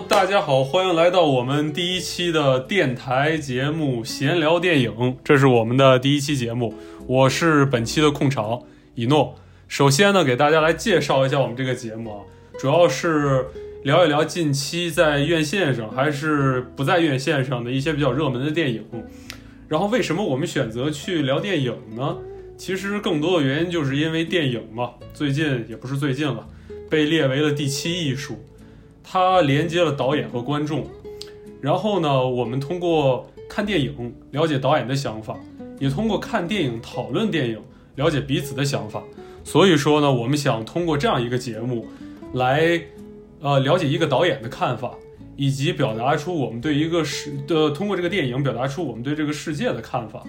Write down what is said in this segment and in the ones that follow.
大家好，欢迎来到我们第一期的电台节目《闲聊电影》，这是我们的第一期节目，我是本期的控场以诺。首先呢，给大家来介绍一下我们这个节目啊，主要是聊一聊近期在院线上还是不在院线上的一些比较热门的电影。然后为什么我们选择去聊电影呢？其实更多的原因就是因为电影嘛，最近也不是最近了，被列为了第七艺术。它连接了导演和观众，然后呢，我们通过看电影了解导演的想法，也通过看电影讨论电影了解彼此的想法。所以说呢，我们想通过这样一个节目，来，呃，了解一个导演的看法，以及表达出我们对一个世的通过这个电影表达出我们对这个世界的看法。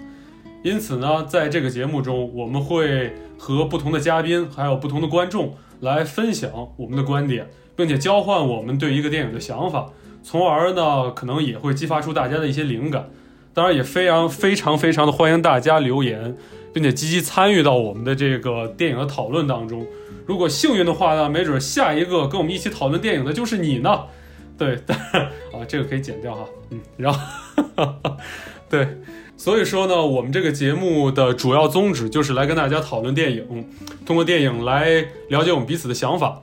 因此呢，在这个节目中，我们会和不同的嘉宾还有不同的观众来分享我们的观点。并且交换我们对一个电影的想法，从而呢，可能也会激发出大家的一些灵感。当然，也非常非常非常的欢迎大家留言，并且积极参与到我们的这个电影的讨论当中。如果幸运的话呢，没准下一个跟我们一起讨论电影的就是你呢。对，啊，这个可以剪掉哈。嗯，然后，对，所以说呢，我们这个节目的主要宗旨就是来跟大家讨论电影，通过电影来了解我们彼此的想法。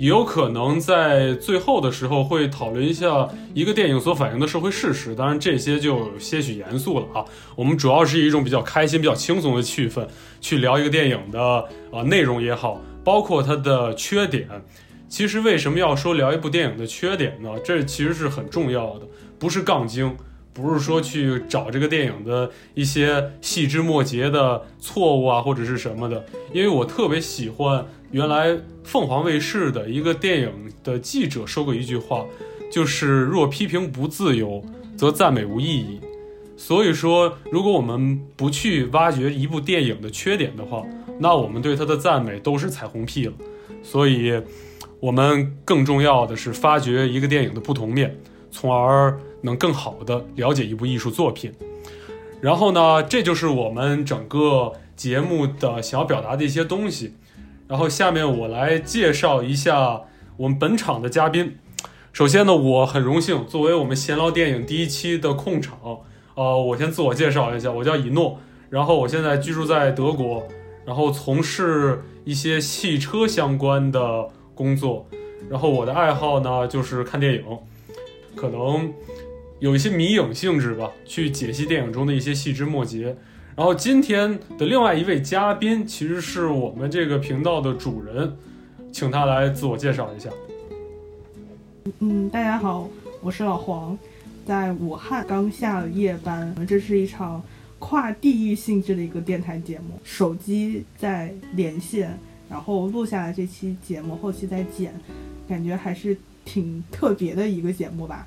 也有可能在最后的时候会讨论一下一个电影所反映的社会事实，当然这些就些许严肃了啊。我们主要是以一种比较开心、比较轻松的气氛去聊一个电影的啊内容也好，包括它的缺点。其实为什么要说聊一部电影的缺点呢？这其实是很重要的，不是杠精，不是说去找这个电影的一些细枝末节的错误啊或者是什么的，因为我特别喜欢。原来凤凰卫视的一个电影的记者说过一句话，就是若批评不自由，则赞美无意义。所以说，如果我们不去挖掘一部电影的缺点的话，那我们对它的赞美都是彩虹屁了。所以，我们更重要的是发掘一个电影的不同面，从而能更好的了解一部艺术作品。然后呢，这就是我们整个节目的想要表达的一些东西。然后下面我来介绍一下我们本场的嘉宾。首先呢，我很荣幸作为我们闲聊电影第一期的控场。呃，我先自我介绍一下，我叫以诺，然后我现在居住在德国，然后从事一些汽车相关的工作。然后我的爱好呢就是看电影，可能有一些迷影性质吧，去解析电影中的一些细枝末节。然后今天的另外一位嘉宾，其实是我们这个频道的主人，请他来自我介绍一下。嗯，大家好，我是老黄，在武汉刚下夜班。这是一场跨地域性质的一个电台节目，手机在连线，然后录下来这期节目，后期再剪，感觉还是挺特别的一个节目吧。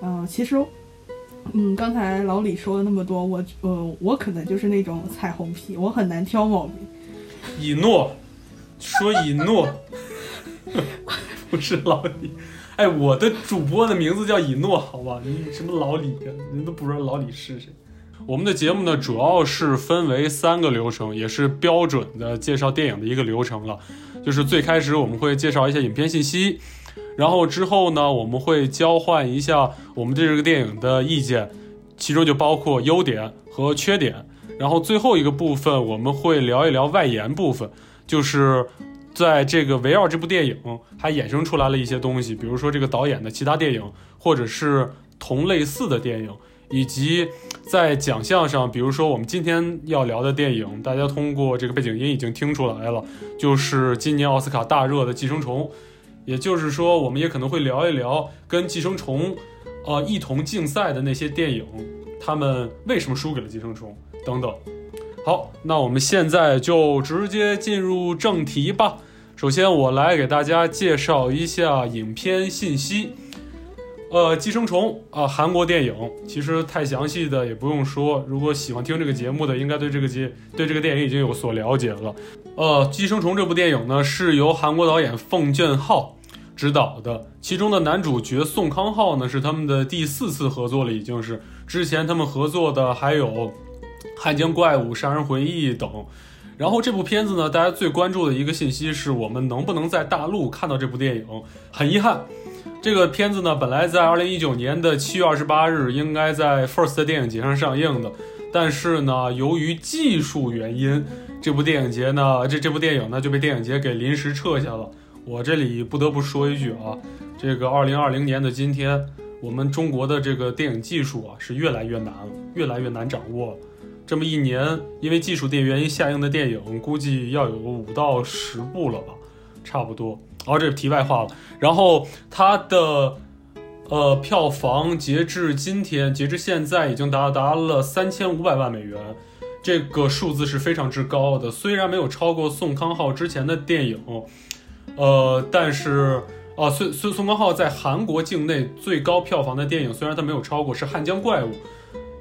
嗯，其实。嗯，刚才老李说了那么多，我呃，我可能就是那种彩虹屁，我很难挑毛病。以诺，说以诺，不是老李。哎，我的主播的名字叫以诺，好吧？你什么老李呀？人都不知道老李是谁。我们的节目呢，主要是分为三个流程，也是标准的介绍电影的一个流程了。就是最开始我们会介绍一下影片信息。然后之后呢，我们会交换一下我们对这个电影的意见，其中就包括优点和缺点。然后最后一个部分，我们会聊一聊外延部分，就是在这个围绕这部电影还衍生出来了一些东西，比如说这个导演的其他电影，或者是同类似的电影，以及在奖项上，比如说我们今天要聊的电影，大家通过这个背景音已经听出来了，就是今年奥斯卡大热的《寄生虫》。也就是说，我们也可能会聊一聊跟《寄生虫》呃一同竞赛的那些电影，他们为什么输给了《寄生虫》等等。好，那我们现在就直接进入正题吧。首先，我来给大家介绍一下影片信息。呃，《寄生虫》啊，韩国电影，其实太详细的也不用说。如果喜欢听这个节目的，应该对这个节对这个电影已经有所了解了。呃，《寄生虫》这部电影呢，是由韩国导演奉俊昊执导的，其中的男主角宋康昊呢，是他们的第四次合作了，已经是之前他们合作的还有《汉江怪物》《杀人回忆》等。然后这部片子呢，大家最关注的一个信息是我们能不能在大陆看到这部电影？很遗憾。这个片子呢，本来在二零一九年的七月二十八日应该在 First 电影节上上映的，但是呢，由于技术原因，这部电影节呢，这这部电影呢就被电影节给临时撤下了。我这里不得不说一句啊，这个二零二零年的今天，我们中国的这个电影技术啊是越来越难了，越来越难掌握。这么一年，因为技术的原因下映的电影，估计要有五到十部了吧，差不多。哦，这是题外话了。然后它的呃票房截至今天，截至现在已经达达了三千五百万美元，这个数字是非常之高的。虽然没有超过宋康昊之前的电影，呃，但是啊，宋宋宋康昊在韩国境内最高票房的电影，虽然他没有超过是《汉江怪物》，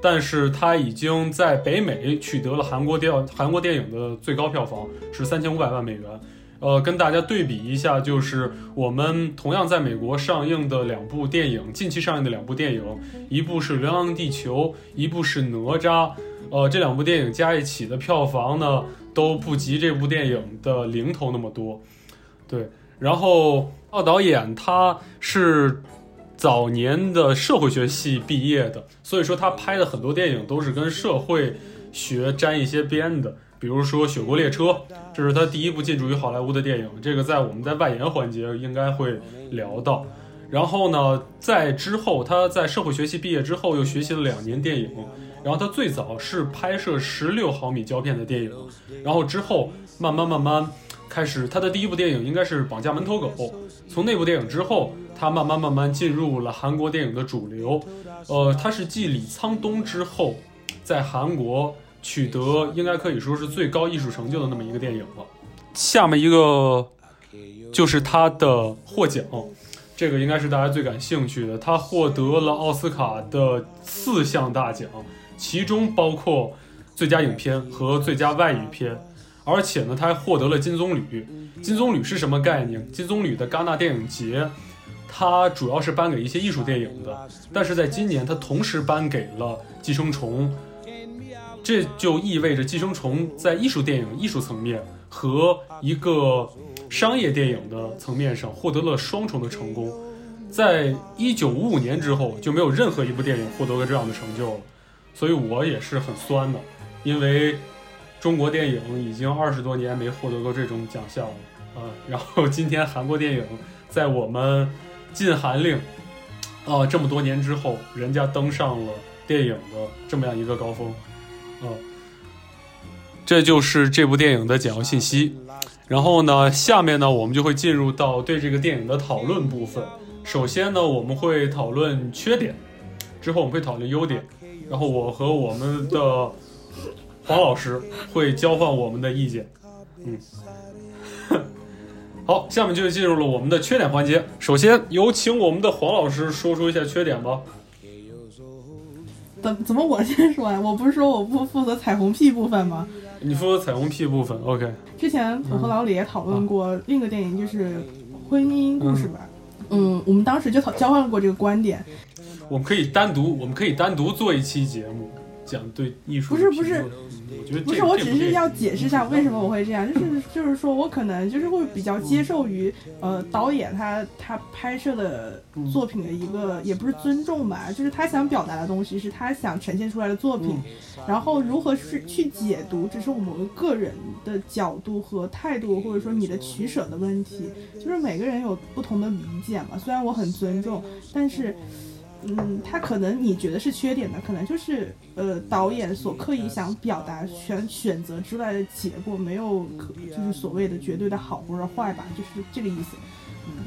但是他已经在北美取得了韩国电韩国电影的最高票房是三千五百万美元。呃，跟大家对比一下，就是我们同样在美国上映的两部电影，近期上映的两部电影，一部是《流浪地球》，一部是《哪吒》。呃，这两部电影加一起的票房呢，都不及这部电影的零头那么多。对，然后奥导演他是早年的社会学系毕业的，所以说他拍的很多电影都是跟社会学沾一些边的。比如说《雪国列车》，这是他第一部进驻于好莱坞的电影，这个在我们在外延环节应该会聊到。然后呢，在之后他在社会学系毕业之后，又学习了两年电影。然后他最早是拍摄十六毫米胶片的电影，然后之后慢慢慢慢开始他的第一部电影应该是《绑架门头狗》。从那部电影之后，他慢慢慢慢进入了韩国电影的主流。呃，他是继李沧东之后，在韩国。取得应该可以说是最高艺术成就的那么一个电影了。下面一个就是他的获奖，这个应该是大家最感兴趣的。他获得了奥斯卡的四项大奖，其中包括最佳影片和最佳外语片，而且呢，他还获得了金棕榈。金棕榈是什么概念？金棕榈的戛纳电影节，它主要是颁给一些艺术电影的，但是在今年，它同时颁给了《寄生虫》。这就意味着《寄生虫》在艺术电影艺术层面和一个商业电影的层面上获得了双重的成功。在一九五五年之后，就没有任何一部电影获得过这样的成就了。所以我也是很酸的，因为中国电影已经二十多年没获得过这种奖项了啊。然后今天韩国电影在我们禁韩令啊这么多年之后，人家登上了电影的这么样一个高峰。嗯，这就是这部电影的简要信息。然后呢，下面呢，我们就会进入到对这个电影的讨论部分。首先呢，我们会讨论缺点，之后我们会讨论优点。然后我和我们的黄老师会交换我们的意见。嗯，好，下面就进入了我们的缺点环节。首先有请我们的黄老师说出一下缺点吧。怎怎么我先说呀？我不是说我不负责彩虹屁部分吗？你负责彩虹屁部分，OK。之前我和老李也讨论过另一个电影，就是《婚姻故事》吧。嗯，我们当时就讨交换过这个观点。我们可以单独，我们可以单独做一期节目。讲对艺术不是不是，我觉得不是，我只是要解释一下为什么我会这样，就是就是说我可能就是会比较接受于呃导演他他拍摄的作品的一个也不是尊重吧，就是他想表达的东西是他想呈现出来的作品，然后如何是去解读，只是我们个人的角度和态度，或者说你的取舍的问题，就是每个人有不同的理解嘛。虽然我很尊重，但是。嗯，他可能你觉得是缺点的，可能就是呃导演所刻意想表达选选择出来的结果没有可就是所谓的绝对的好或者坏吧，就是这个意思。嗯。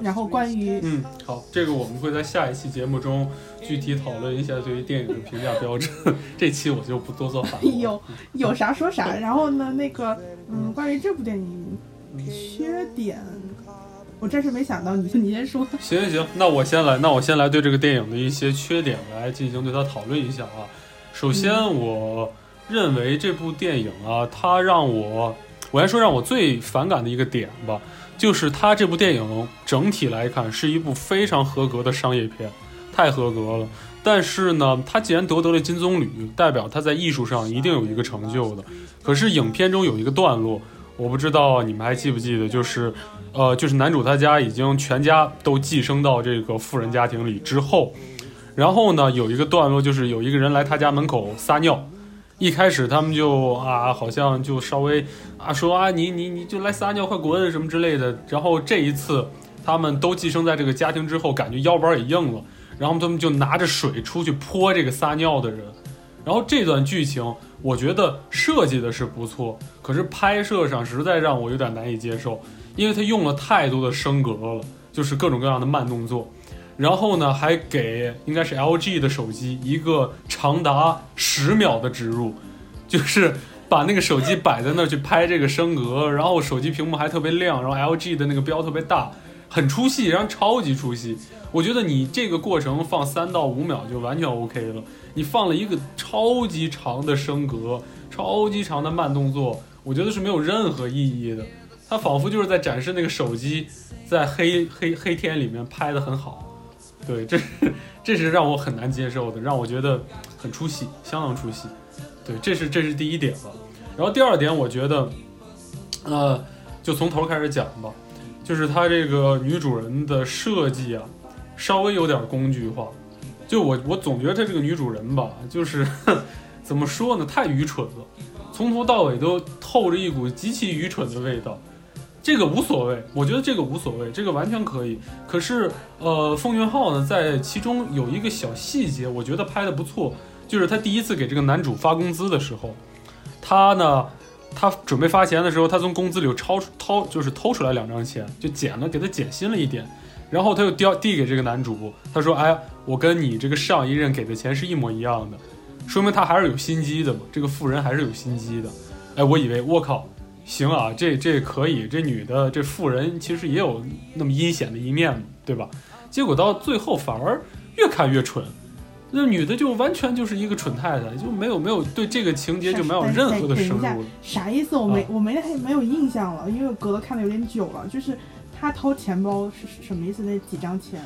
然后关于嗯好，这个我们会在下一期节目中具体讨论一下对于电影的评价标准。这期我就不多做反驳。有有啥说啥。然后呢，那个嗯，关于这部电影缺点。我真是没想到，你你先说。行行行，那我先来，那我先来对这个电影的一些缺点来进行对它讨论一下啊。首先，我认为这部电影啊，它让我，我先说让我最反感的一个点吧，就是它这部电影整体来看是一部非常合格的商业片，太合格了。但是呢，它既然夺得了金棕榈，代表它在艺术上一定有一个成就的。可是影片中有一个段落。我不知道你们还记不记得，就是，呃，就是男主他家已经全家都寄生到这个富人家庭里之后，然后呢，有一个段落就是有一个人来他家门口撒尿，一开始他们就啊，好像就稍微啊说啊你你你就来撒尿，快滚什么之类的。然后这一次他们都寄生在这个家庭之后，感觉腰板也硬了，然后他们就拿着水出去泼这个撒尿的人。然后这段剧情我觉得设计的是不错，可是拍摄上实在让我有点难以接受，因为他用了太多的升格了，就是各种各样的慢动作。然后呢，还给应该是 LG 的手机一个长达十秒的植入，就是把那个手机摆在那儿去拍这个升格，然后手机屏幕还特别亮，然后 LG 的那个标特别大，很出戏，然后超级出戏。我觉得你这个过程放三到五秒就完全 OK 了，你放了一个超级长的升格、超级长的慢动作，我觉得是没有任何意义的。它仿佛就是在展示那个手机在黑黑黑天里面拍的很好。对，这这是让我很难接受的，让我觉得很出戏，相当出戏。对，这是这是第一点吧。然后第二点，我觉得，呃，就从头开始讲吧，就是他这个女主人的设计啊，稍微有点工具化。就我我总觉得她这个女主人吧，就是 怎么说呢，太愚蠢了，从头到尾都透着一股极其愚蠢的味道。这个无所谓，我觉得这个无所谓，这个完全可以。可是，呃，奉俊昊呢，在其中有一个小细节，我觉得拍的不错，就是他第一次给这个男主发工资的时候，他呢，他准备发钱的时候，他从工资里抄出掏，就是偷出来两张钱，就减了，给他减薪了一点，然后他又递递给这个男主，他说：“哎，我跟你这个上一任给的钱是一模一样的，说明他还是有心机的嘛，这个富人还是有心机的。”哎，我以为我靠。行啊，这这可以，这女的这富人其实也有那么阴险的一面嘛，对吧？结果到最后反而越看越蠢，那女的就完全就是一个蠢太太，就没有没有对这个情节就没有任何的深入。啥意思？我没、啊我没没有印象了，因为隔了看的有点久了。就是他掏钱包是什么意思？那几张钱？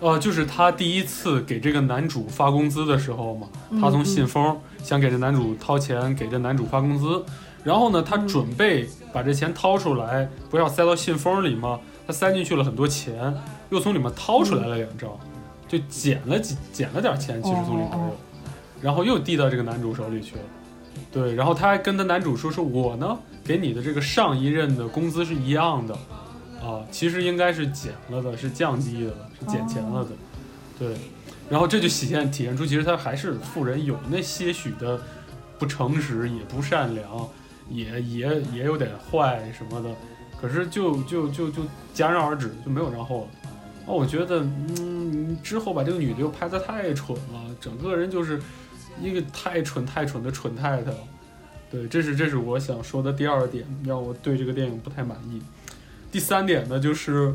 呃，就是他第一次给这个男主发工资的时候嘛，嗯他从信封想给这男主掏钱，给这男主发工资。然后呢，他嗯准备把这钱掏出来，不要塞到信封里吗？他塞进去了很多钱，又从里面掏出来了两张，就捡了几捡了点钱，其实从里面哦哦有，然后又递到这个男主手里去了。对，然后他还跟他男主说：“说我呢，给你的这个上一任的工资是一样的，啊，其实应该是减了的，是降低的了，是减钱了的。对，然后这就体现体现出，其实他还是富人有那些许的不诚实，也不善良。也也也有点坏什么的，可是就就就就戛然而止，就没有然后了。哦，我觉得，嗯，之后把这个女的又拍得太蠢了，整个人就是一个太蠢太蠢的蠢太太了。对，这是这是我想说的第二点，让我对这个电影不太满意。第三点呢，就是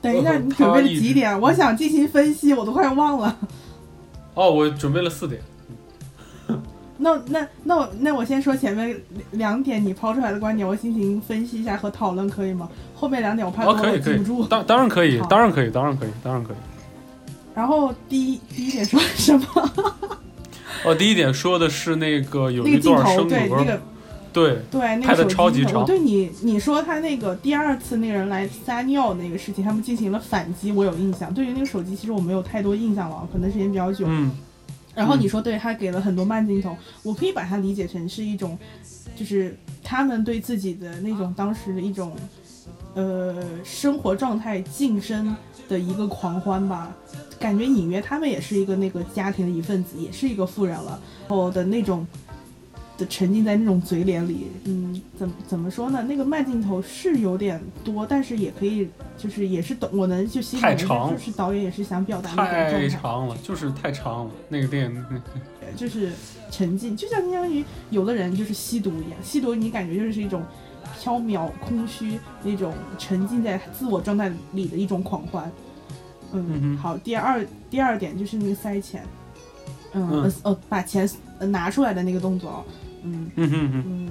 等一下，呃你准备了几点？我想进行分析，我都快忘了。哦，我准备了四点。那那那我那我先说前面两点你抛出来的观点，我进行分析一下和讨论，可以吗？后面两点我怕哦，可以可以记不住。，当当然可以，当然可以，当然可以，当然可以。然后第一第一点说什么？哦，第一点说的是那个有那个镜头，一段升对，格，那个对对那个超级长我对你你说他那个第二次那个人来撒尿那个事情，他们进行了反击，我有印象。对于那个手机，其实我没有太多印象了，可能时间比较久。嗯然后你说对他给了很多慢镜头，我可以把它理解成是一种，就是他们对自己的那种当时的一种，呃，生活状态晋升的一个狂欢吧。感觉隐约他们也是一个那个家庭的一份子，也是一个富人了，然后的那种的沉浸在那种嘴脸里，嗯，怎么怎么说呢？那个慢镜头是有点多，但是也可以，就是也是懂，我能就欣赏就是太长就是导演也是想表达那种状太。长了，就是太长了。那个电影，嗯就是沉浸，就像相当于有的人就是吸毒一样，吸毒你感觉就是一种缥缈、空虚那种沉浸在自我状态里的一种狂欢。嗯，嗯哼好，第二第二点就是那个塞钱，嗯嗯呃哦，把钱呃拿出来的那个动作哦，嗯嗯哼哼，嗯，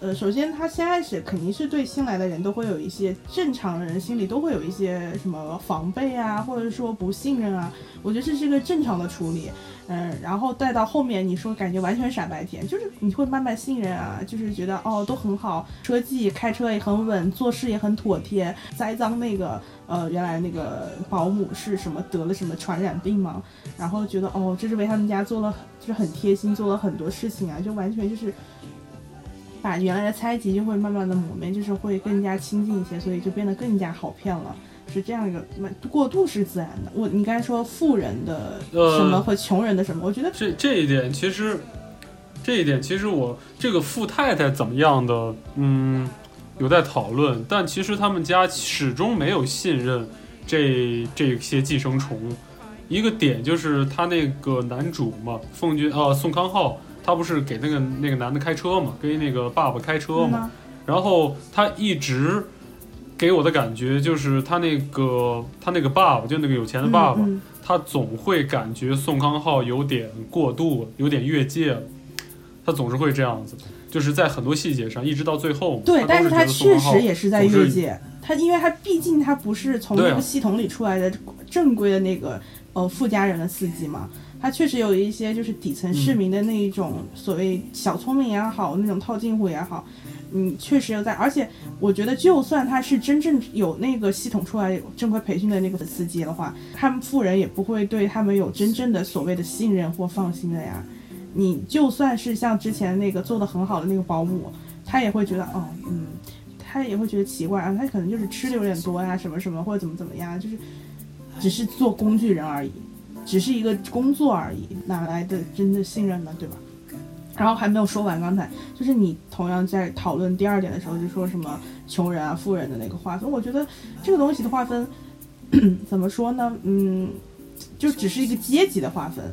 呃，首先他先开始肯定是对新来的人都会有一些正常人心里都会有一些什么防备啊，或者说不信任啊，我觉得这是个正常的处理。嗯，然后再到后面你说感觉完全傻白甜，就是你会慢慢信任啊，就是觉得哦都很好，车技开车也很稳，做事也很妥帖。栽赃那个呃原来那个保姆是什么得了什么传染病嘛，然后觉得哦这是为他们家做了就是很贴心，做了很多事情啊，就完全就是把原来的猜忌就会慢慢的抹灭，就是会更加亲近一些，所以就变得更加好骗了。是这样一个，过渡是自然的。我你刚才说富人的什么和穷人的什么，我觉得这这一点其实，这一点其实我这个富太太怎么样的，嗯，有待讨论。但其实他们家始终没有信任这这些寄生虫。一个点就是他那个男主嘛，奉俊呃宋康昊，他不是给那个那个男的开车嘛，给那个爸爸开车嘛，然后他一直。给我的感觉就是他那个他那个爸爸，就那个有钱的爸爸，他总会感觉宋康昊有点过度，有点越界了。他总是会这样子，就是在很多细节上，一直到最后。对，但是他确实也是在越界。他因为他毕竟他不是从那个系统里出来的正规的那个呃富家人的司机嘛，他确实有一些就是底层市民的那一种所谓小聪明也好，那种套近乎也好。嗯，确实有在，而且我觉得，就算他是真正有那个系统出来有正规培训的那个司机的话，他们富人也不会对他们有真正的所谓的信任或放心的呀。你就算是像之前那个做的很好的那个保姆，他也会觉得，哦，嗯，他也会觉得奇怪啊，他可能就是吃的有点多呀，什么什么或者怎么怎么样，就是只是做工具人而已，只是一个工作而已，哪来的真的信任呢？对吧？然后还没有说完，刚才就是你同样在讨论第二点的时候，就说什么穷人啊、富人的那个划分。我觉得这个东西的划分 怎么说呢？嗯，就只是一个阶级的划分。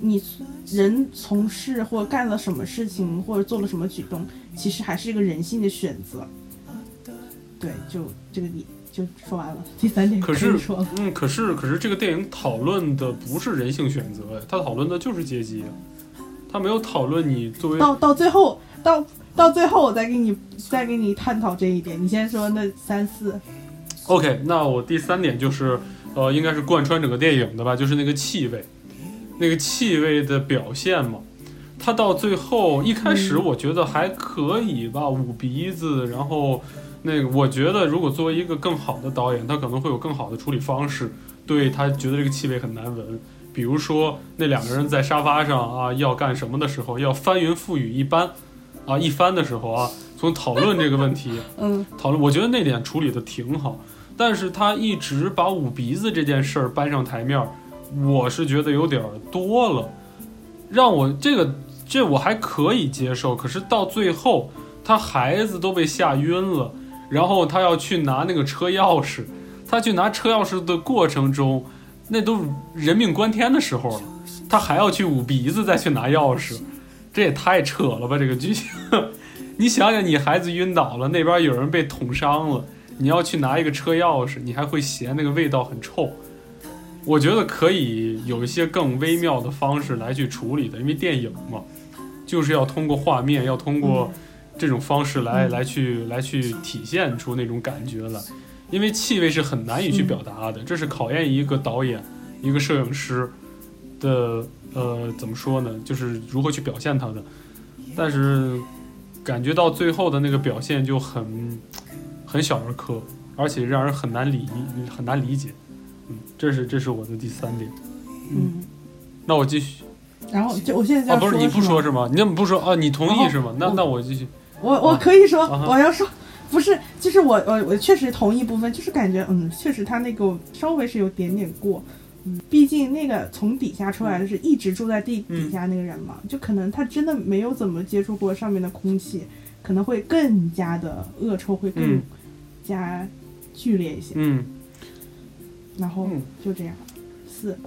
你人从事或干了什么事情，或者做了什么举动，其实还是一个人性的选择。对，就这个你就说完了。第三点可是说，嗯，可是可是这个电影讨论的不是人性选择呀，它讨论的就是阶级。他没有讨论你作为到到最后到到最后，我再给你再给你探讨这一点。你先说那三四。OK，那我第三点就是，呃，应该是贯穿整个电影的吧，就是那个气味，那个气味的表现嘛。他到最后一开始我觉得还可以吧，捂鼻子，然后那个我觉得如果作为一个更好的导演，他可能会有更好的处理方式，对他觉得这个气味很难闻。比如说那两个人在沙发上啊，要干什么的时候，要翻云覆雨一般，啊一翻的时候啊，从讨论这个问题，嗯，讨论，我觉得那点处理的挺好。但是他一直把捂鼻子这件事儿搬上台面，我是觉得有点多了，让我这个这我还可以接受。可是到最后，他孩子都被吓晕了，然后他要去拿那个车钥匙，他去拿车钥匙的过程中。那都人命关天的时候了，他还要去捂鼻子再去拿钥匙，这也太扯了吧！这个剧情，你想想，你孩子晕倒了，那边有人被捅伤了，你要去拿一个车钥匙，你还会嫌那个味道很臭。我觉得可以有一些更微妙的方式来去处理的，因为电影嘛，就是要通过画面，要通过这种方式来来去来去体现出那种感觉来。因为气味是很难以去表达的，这是考验一个导演、一个摄影师的呃，怎么说呢？就是如何去表现它的。但是感觉到最后的那个表现就很很小儿科，而且让人很难理很难理解。嗯，这是这是我的第三点。嗯，那我继续。然后就我现在啊，不是你不说是吗？你怎么不说啊？你同意是吗？那那我继续。我我可以说，我要说。不是，就是我我我确实同一部分，就是感觉嗯，确实他那个稍微是有点点过，嗯，毕竟那个从底下出来的是一直住在地底下那个人嘛，就可能他真的没有怎么接触过上面的空气，可能会更加的恶臭会更加剧烈一些，嗯，然后就这样，四，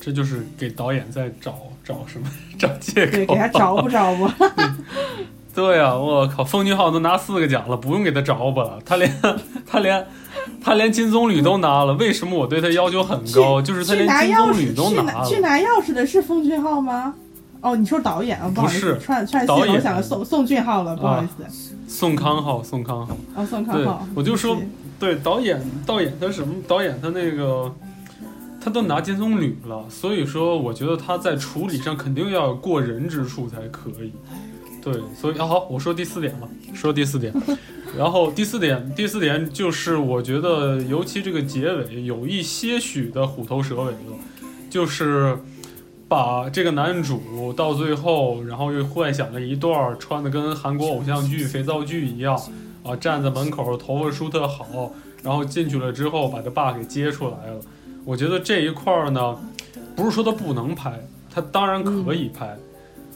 这就是给导演在找找什么 找借口，对，给他找不着不。对呀，我靠，奉俊昊都拿四个奖了，不用给他找吧了。他连他连他连金棕榈都拿了，为什么我对他要求很高？就是他连金棕榈都拿了。去拿钥匙的是奉俊昊吗？哦，你说导演啊？不是，串串戏，我想宋宋俊昊了，不好意思。宋康昊，宋康昊。哦，宋康昊。我就说，对导演，导演他什么？导演他那个，他都拿金棕榈了，所以说我觉得他在处理上肯定要有过人之处才可以。对，所以啊好，我说第四点了，说第四点。然后第四点，第四点就是我觉得，尤其这个结尾有一些许的虎头蛇尾了，就是把这个男主到最后，然后又幻想了一段穿的跟韩国偶像剧、肥皂剧一样啊，站在门口，头发梳特好，然后进去了之后把他爸给接出来了。我觉得这一块儿呢，不是说他不能拍，他当然可以拍，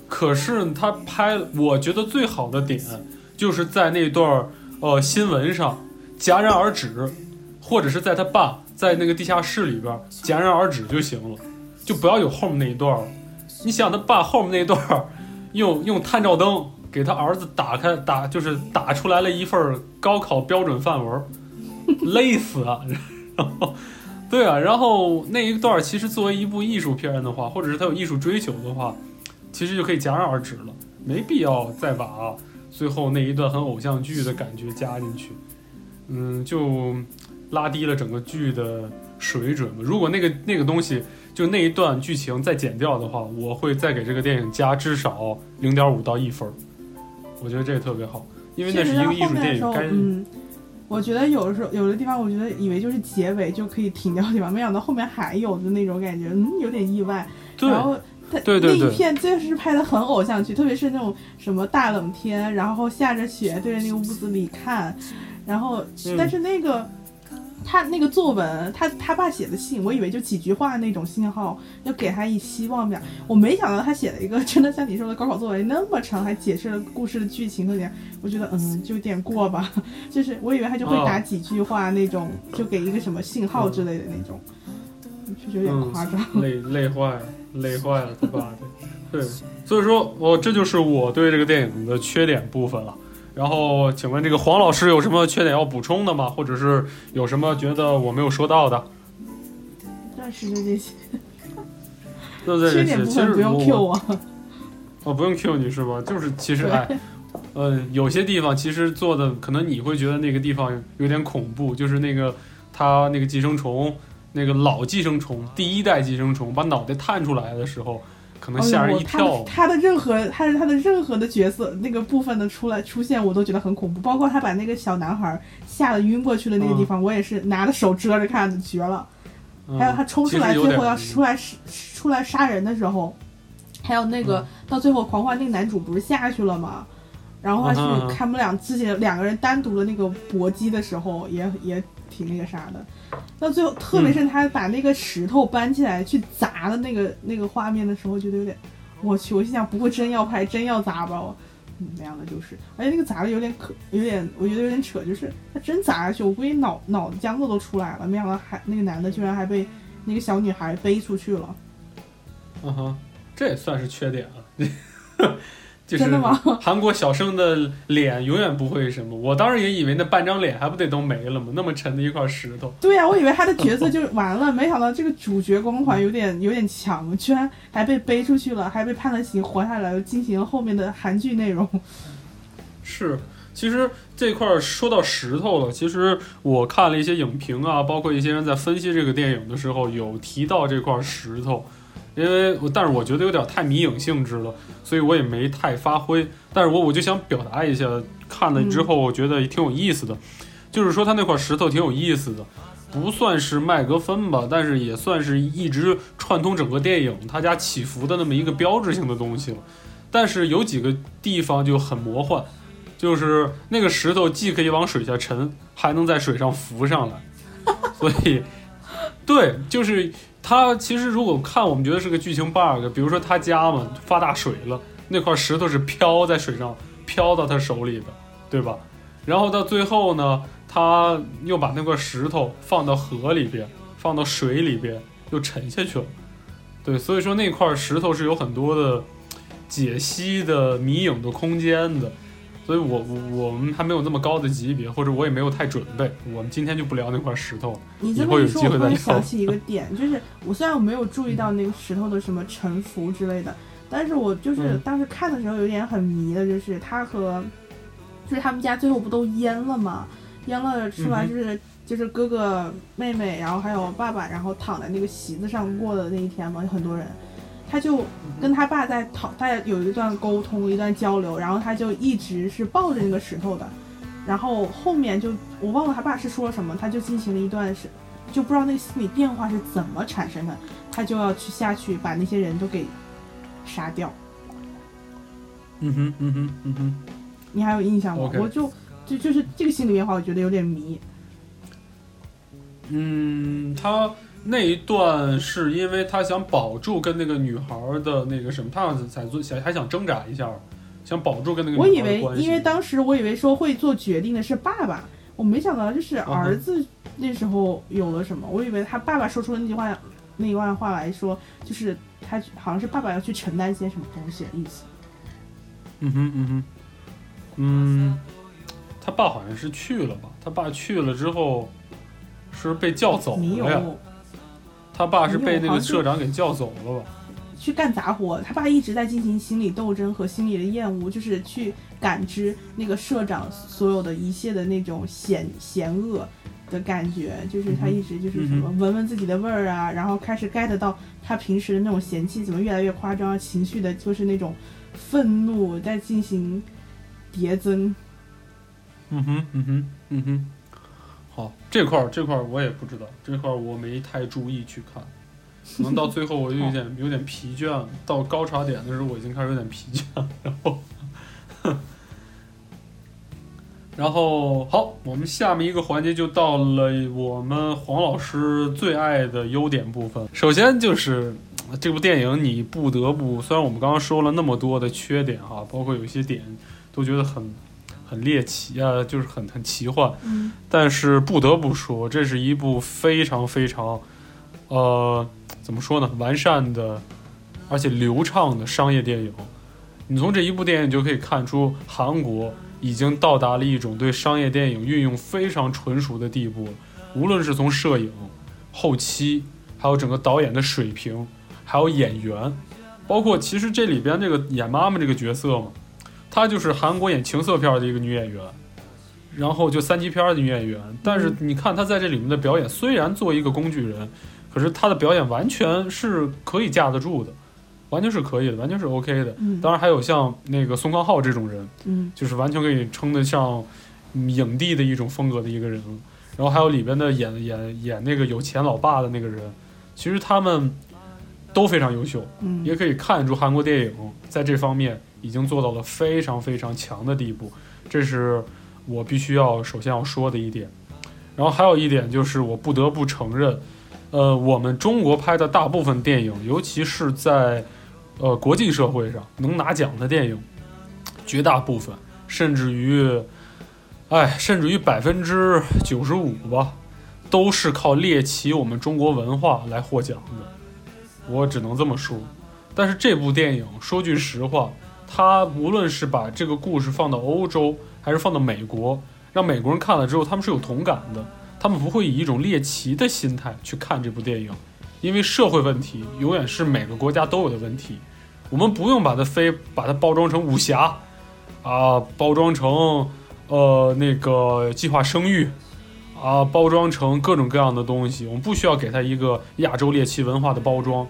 可是他拍，我觉得最好的点就是在那段。呃，新闻上戛然而止，或者是在他爸在那个地下室里边戛然而止就行了，就不要有后面那一段了。你想他爸后面那一段，用用探照灯给他儿子打开打，就是打出来了一份高考标准范文，累死啊！然后，对啊，然后那一段其实作为一部艺术片的话，或者是他有艺术追求的话，其实就可以戛然而止了，没必要再把。最后那一段很偶像剧的感觉加进去，嗯，就拉低了整个剧的水准嘛如果那个那个东西就那一段剧情再剪掉的话，我会再给这个电影加至少零点五到一分。我觉得这个特别好，因为那是一个艺术电影。该嗯，我觉得有的时候有的地方，我觉得以为就是结尾就可以停掉的地方，没想到后面还有的那种感觉，嗯，有点意外。然后。对对对，那一片确实拍的很偶像剧，特别是那种什么大冷天，然后下着雪对着那个屋子里看，然后但是那个他那个作文，他他爸写的信，我以为就几句话那种信号，要给他以希望表，我没想到他写了一个真的像你说的高考作文那么长，还解释了故事的剧情和点，我觉得嗯就有点过吧，就是我以为他就会打几句话那种，就给一个什么信号之类的那种，确实有点夸张，累累坏了。累坏了他爸，对，所以说我这就是我对这个电影的缺点部分了。然后，请问这个黄老师有什么缺点要补充的吗？或者是有什么觉得我没有说到的？暂时就这些。就这些。缺点部分不用 Q 我。哦，不用 Q 你是吧？就是其实哎，呃，有些地方其实做的可能你会觉得那个地方有点恐怖，就是那个它那个寄生虫。那个老寄生虫，第一代寄生虫把脑袋探出来的时候，可能吓人一跳。他的任何，他的他的任何的角色那个部分的出来出现，我都觉得很恐怖。包括他把那个小男孩吓得晕过去的那个地方，我也是拿着手遮着看，绝了。还有他冲出来最后要出来出来杀人的时候，还有那个到最后狂欢那个男主不是下去了吗？然后他去看不了自己两个人单独的那个搏击的时候，也也挺那个啥的。到最后，特别是他把那个石头搬起来去砸的那个那个画面的时候，觉得有点，我去，我心想，不会真要拍，真要砸吧？嗯，那样的就是，而且那个砸的有点可，有点，我觉得有点扯，就是他真砸下去，我估计脑脑子浆子都出来了。没想到还那个男的居然还被那个小女孩背出去了。嗯哼，这也算是缺点啊。真的吗？韩国小生的脸永远不会什么。我当时也以为那半张脸还不得都没了吗？那么沉的一块石头。对呀，我以为他的角色就完了，没想到这个主角光环有点有点强，居然还被背出去了，还被判了刑，活下来了，进行后面的韩剧内容。是，其实这块说到石头了，其实我看了一些影评啊，包括一些人在分析这个电影的时候，有提到这块石头。因为我，但是我觉得有点太迷影性质了，所以我也没太发挥。但是我我就想表达一下，看了之后我觉得挺有意思的，就是说他那块石头挺有意思的，不算是麦格芬吧，但是也算是一直串通整个电影他家起伏的那么一个标志性的东西了。但是有几个地方就很魔幻，就是那个石头既可以往水下沉，还能在水上浮上来，所以，对，就是。他其实如果看，我们觉得是个剧情 bug，比如说他家嘛发大水了，那块石头是飘在水上，飘到他手里的，对吧？然后到最后呢，他又把那块石头放到河里边，放到水里边，又沉下去了，对，所以说那块石头是有很多的解析的迷影的空间的。所以，我我我们还没有那么高的级别，或者我也没有太准备。我们今天就不聊那块石头。你这么一说，我突然想起一个点，就是我虽然我没有注意到那个石头的什么沉浮之类的，但是我就是当时看的时候有点很迷的，就是他和，就是他们家最后不都淹了吗？淹了出来就是、就是哥哥妹妹，然后还有爸爸，然后躺在那个席子上过的那一天嘛，有很多人，他就跟他爸在讨，在有一段沟通，一段交流，然后他就一直是抱着那个石头的，然后后面就我忘了他爸是说了什么，他就进行了一段是就不知道那个心理变化是怎么产生的，他就要去下去把那些人都给杀掉。嗯哼，嗯哼，嗯哼。你还有印象吗我就就就是这个心理变化，我觉得有点迷。嗯，他那一段是因为他想保住跟那个女孩的那个什么，他想才做想还想挣扎一下，想保住跟那个女孩的关，系。因为当时我以为说会做决定的是爸爸，我没想到就是儿子那时候有了什么。我以为他爸爸说出了那句话，那一段话来说，就是他好像是爸爸要去承担些什么东西的意思。嗯哼，嗯哼，嗯，他爸好像是去了吧？他爸去了之后是被叫走了呀？有他爸是被那个社长给叫走了吧？去干杂活，他爸一直在进行心理斗争和心理的厌恶，就是去感知那个社长所有的一切的那种险险恶的感觉，就是他一直就是什么嗯闻闻自己的味儿啊，然后开始 get 到他平时的那种嫌弃怎么越来越夸张，情绪的就是那种愤怒在进行叠增。嗯哼，嗯哼，嗯哼。这块儿这块儿我也不知道，这块儿我没太注意去看，可能到最后我就有点有点疲倦了。到高潮点的时候，我已经开始有点疲倦了，然后，然后好，我们下面一个环节就到了我们黄老师最爱的优点部分。首先就是这部电影，你不得不，虽然我们刚刚说了那么多的缺点哈，包括有些点都觉得很很猎奇啊，就是很很奇幻，嗯但是不得不说，这是一部非常非常，呃，怎么说呢，完善的，而且流畅的商业电影。你从这一部电影就可以看出，韩国已经到达了一种对商业电影运用非常纯熟的地步了。无论是从摄影、后期，还有整个导演的水平，还有演员，包括其实这里边这个演妈妈这个角色嘛，她就是韩国演情色片的一个女演员。然后就三级片的女演员，但是你看她在这里面的表演，虽然做一个工具人，可是她的表演完全是可以架得住的，完全是可以的，完全是 OK 的。嗯当然还有像那个宋康昊这种人，嗯就是完全可以称得上嗯影帝的一种风格的一个人了。然后还有里边的演演演那个有钱老爸的那个人，其实他们都非常优秀，嗯也可以看出韩国电影在这方面已经做到了非常非常强的地步，这是我必须要首先要说的一点。然后还有一点就是我不得不承认，呃，我们中国拍的大部分电影，尤其是在呃国际社会上能拿奖的电影，绝大部分甚至于，哎，甚至于百分之九十五吧，都是靠猎奇我们中国文化来获奖的。我只能这么说。但是这部电影，说句实话，他无论是把这个故事放到欧洲，还是放到美国，让美国人看了之后，他们是有同感的。他们不会以一种猎奇的心态去看这部电影，因为社会问题永远是每个国家都有的问题。我们不用把它非把它包装成武侠，啊，包装成呃那个计划生育，啊，包装成各种各样的东西。我们不需要给它一个亚洲猎奇文化的包装，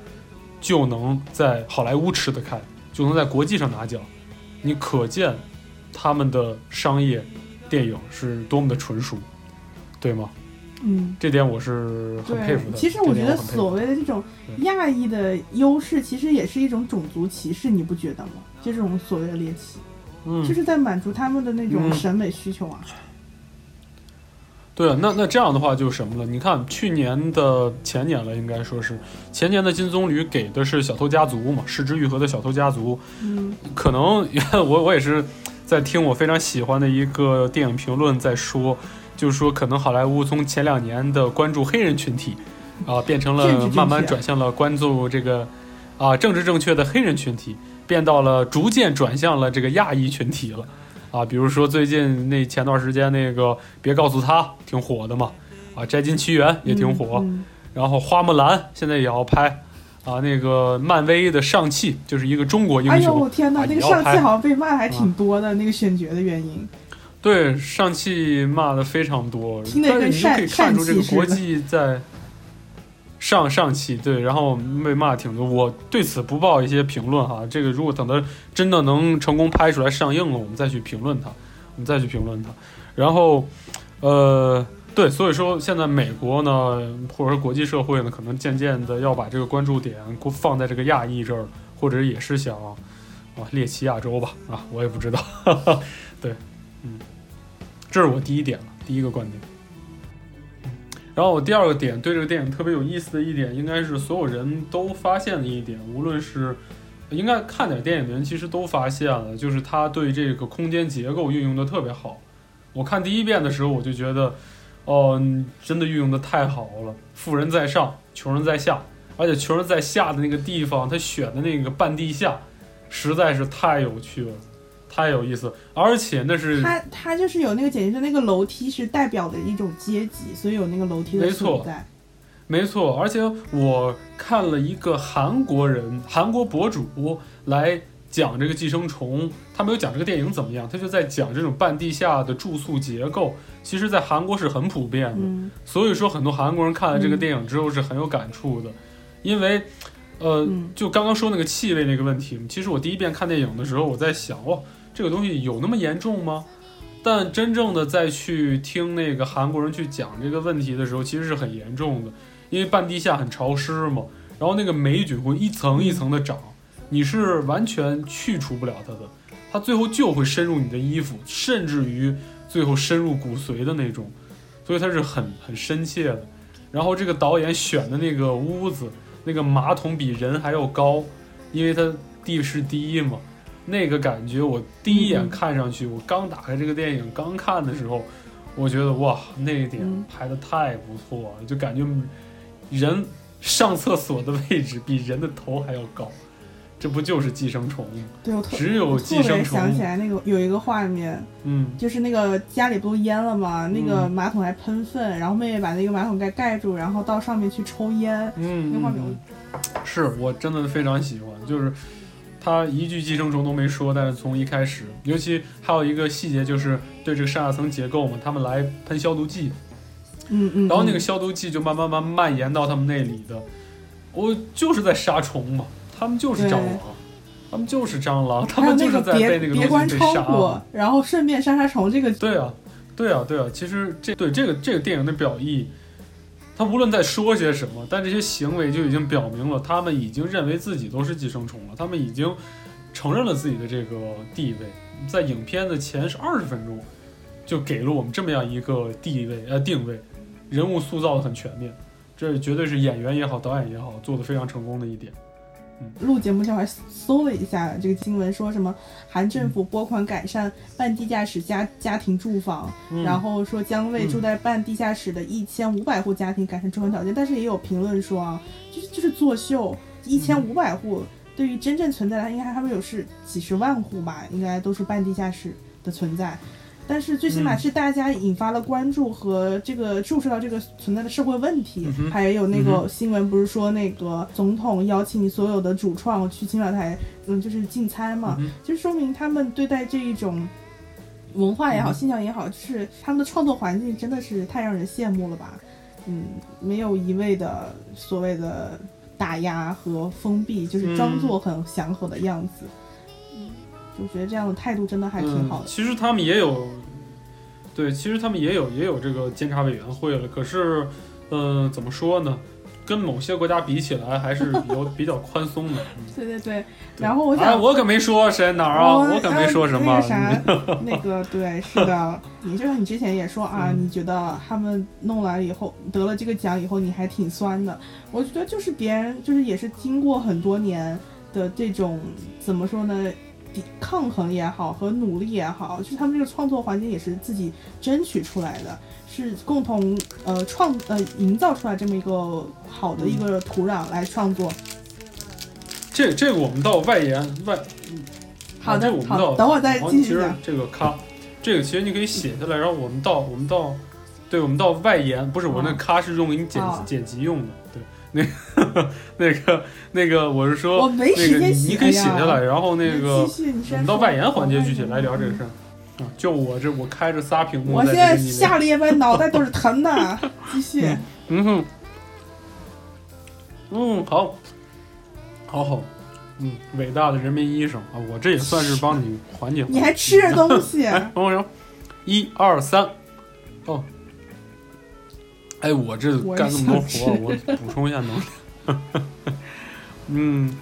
就能在好莱坞吃得开，就能在国际上拿奖。你可见他们的商业电影是多么的纯熟，对吗？嗯。这点我是很佩服，的。其实我觉得所谓的这种亚裔的优势，其实也是一种种族歧视，你不觉得吗？就这种所谓的猎奇，嗯，就是在满足他们的那种嗯审美需求啊。对啊，那那这样的话就是什么了？你看去年的前年了，应该说是前年的金棕榈给的是《小偷家族》嘛，失之愈合的《小偷家族》。嗯可能 我我也是在听我非常喜欢的一个电影评论在说，就是说可能好莱坞从前两年的关注黑人群体，啊、变成了慢慢转向了关注这个啊、政治正确的黑人群体，变到了逐渐转向了这个亚裔群体了。啊，比如说最近那前段时间那个别告诉他挺火的嘛，啊，摘金奇缘也挺火，嗯然后花木兰现在也要拍，啊，那个漫威的上汽就是一个中国英哎雄，呦天哪，啊那个上汽好像被骂还挺多的，那个选角的原因。对上汽骂的非常多，但是你就可以看出这个国际在上上期对，然后被骂挺多。我对此不报一些评论哈，这个如果等它真的能成功拍出来上映了，我们再去评论它，我们再去评论它。然后，呃，对，所以说现在美国呢，或者说国际社会呢，可能渐渐的要把这个关注点放在这个亚裔这儿，或者也是想啊猎奇亚洲吧，啊，我也不知道，对，嗯，这是我第一点了，第一个观点。然后我第二个点对这个电影特别有意思的一点，应该是所有人都发现的一点，无论是应该看点电影的人，其实都发现了，就是他对这个空间结构运用的特别好。我看第一遍的时候，我就觉得，哦，真的运用的太好了，富人在上，穷人在下，而且穷人在下的那个地方，他选的那个半地下，实在是太有趣了。太有意思，而且那是它，它就是有那个简直是那个楼梯是代表的一种阶级，所以有那个楼梯的存在。没错，而且我看了一个韩国人、韩国博主来讲这个寄生虫，他没有讲这个电影怎么样，他就在讲这种半地下的住宿结构，其实在韩国是很普遍的。嗯，所以说很多韩国人看了这个电影之后是很有感触的，因为，呃，就刚刚说那个气味那个问题，其实我第一遍看电影的时候，我在想，哇。这个东西有那么严重吗？但真正的再去听那个韩国人去讲这个问题的时候，其实是很严重的，因为半地下很潮湿嘛，然后那个霉菌会一层一层的长，你是完全去除不了它的，它最后就会深入你的衣服，甚至于最后深入骨髓的那种，所以它是很很深切的。然后这个导演选的那个屋子，那个马桶比人还要高，因为它地势低嘛。那个感觉，我第一眼看上去，我刚打开这个电影刚看的时候，我觉得哇，那一点拍的太不错了，就感觉人上厕所的位置比人的头还要高，这不就是寄生虫吗？对，我只有寄生虫。想起来那个有一个画面，嗯，就是那个家里不都淹了吗？那个马桶还喷粪，然后妹妹把那个马桶盖盖住，然后到上面去抽烟，嗯，那画面是我真的非常喜欢，就是。他一句寄生虫都没说，但是从一开始，尤其还有一个细节，就是对这个上下层结构嘛，他们来喷消毒剂，嗯嗯，然后那个消毒剂就慢慢慢蔓延到他们那里的，我就是在杀虫嘛，他们就是蟑螂，他们就是蟑螂，他们就是在被那个东西被杀，然后顺便杀杀虫，这个对啊，对啊，对啊，其实这对这个这个电影的表意。他无论在说些什么，但这些行为就已经表明了，他们已经认为自己都是寄生虫了。他们已经承认了自己的这个地位，在影片的前是二十分钟，就给了我们这么样一个地位呃定位，人物塑造的很全面，这绝对是演员也好，导演也好做的非常成功的一点。录节目前还搜了一下这个新闻，说什么韩政府拨款改善半地下室家家庭住房，然后说将为住在半地下室的一千五百户家庭改善住房条件。但是也有评论说啊，就是就是作秀，一千五百户对于真正存在的，应该他们有是几十万户吧，应该都是半地下室的存在。但是最起码是大家引发了关注和这个注视到这个存在的社会问题，还有那个新闻不是说那个总统邀请所有的主创去青岛台，嗯，就是进餐嘛，就说明他们对待这一种文化也好，信仰也好，就是他们的创作环境真的是太让人羡慕了吧？嗯，没有一味的所谓的打压和封闭，就是装作很祥和的样子。就觉得这样的态度真的还挺好的。其实他们也有，对，其实他们也有也有这个监察委员会了。可是，嗯，怎么说呢？跟某些国家比起来，还是有 比较宽松的。对对对。然后我想，我可没说谁哪儿啊，我可没说什么。那个啥，那个对，是的。你就像你之前也说啊，你觉得他们弄来以后得了这个奖以后，你还挺酸的。我觉得就是别人就是也是经过很多年的这种怎么说呢？抗衡也好，和努力也好，就是他们这个创作环境也是自己争取出来的，是共同呃创呃营造出来这么一个好的一个土壤来创作。这这个我们到外延外，好的，好，等会再继续讲。这个咖，这个其实你可以写下来，然后我们到我们到，对我们到外延，不是我那咖是用给你剪剪辑用的，对。那 那个那个，我是说，我没时间写你可以写下来，然后那个我们到外延环节具体来聊这个事儿。啊，就我这我开着仨屏幕，我现在下了夜班，脑袋都是疼的。继续。嗯哼。嗯，好，好好。嗯，伟大的人民医生啊，我这也算是帮你 缓解。你还吃着东西？等会儿，一二三，哦。哎，我这干那么多活，我补充一下能量。嗯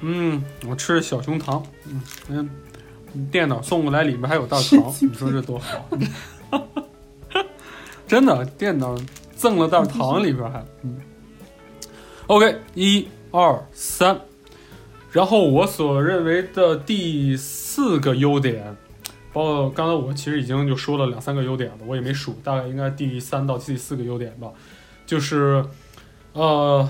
嗯，我吃小熊糖。嗯嗯，电脑送过来，里面还有袋糖，你说这多好？真的，电脑赠了袋糖，里边还嗯。OK，一二三，然后我所认为的第四个优点。包括刚才我其实已经就说了两三个优点了，我也没数，大概应该第三到第四个优点吧。就是，呃，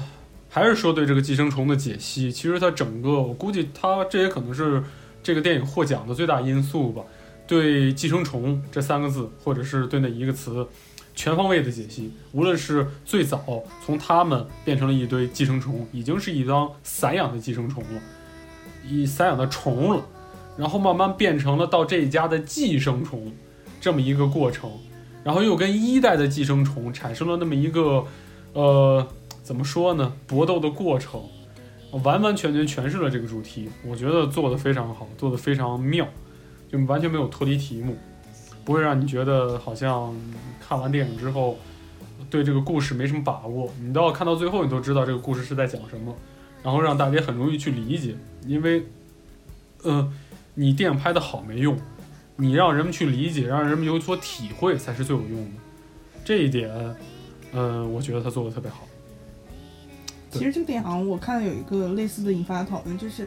还是说对这个寄生虫的解析，其实它整个，我估计它这也可能是这个电影获奖的最大因素吧。对寄生虫这三个字，或者是对那一个词，全方位的解析。无论是最早从它们变成了一堆寄生虫，已经是一张散养的寄生虫了，一散养的虫了。然后慢慢变成了到这一家的寄生虫，这么一个过程，然后又跟一代的寄生虫产生了那么一个，呃，怎么说呢？搏斗的过程，完完全全诠释了这个主题，我觉得做的非常好，做的非常妙，就完全没有脱离题目，不会让你觉得好像看完电影之后对这个故事没什么把握，你都要看到最后，你都知道这个故事是在讲什么，然后让大家很容易去理解，因为，呃。你电影拍的好没用，你让人们去理解，让人们有所体会才是最有用的。这一点，嗯，我觉得他做的特别好。其实这个点好像我看到有一个类似的引发讨论，就是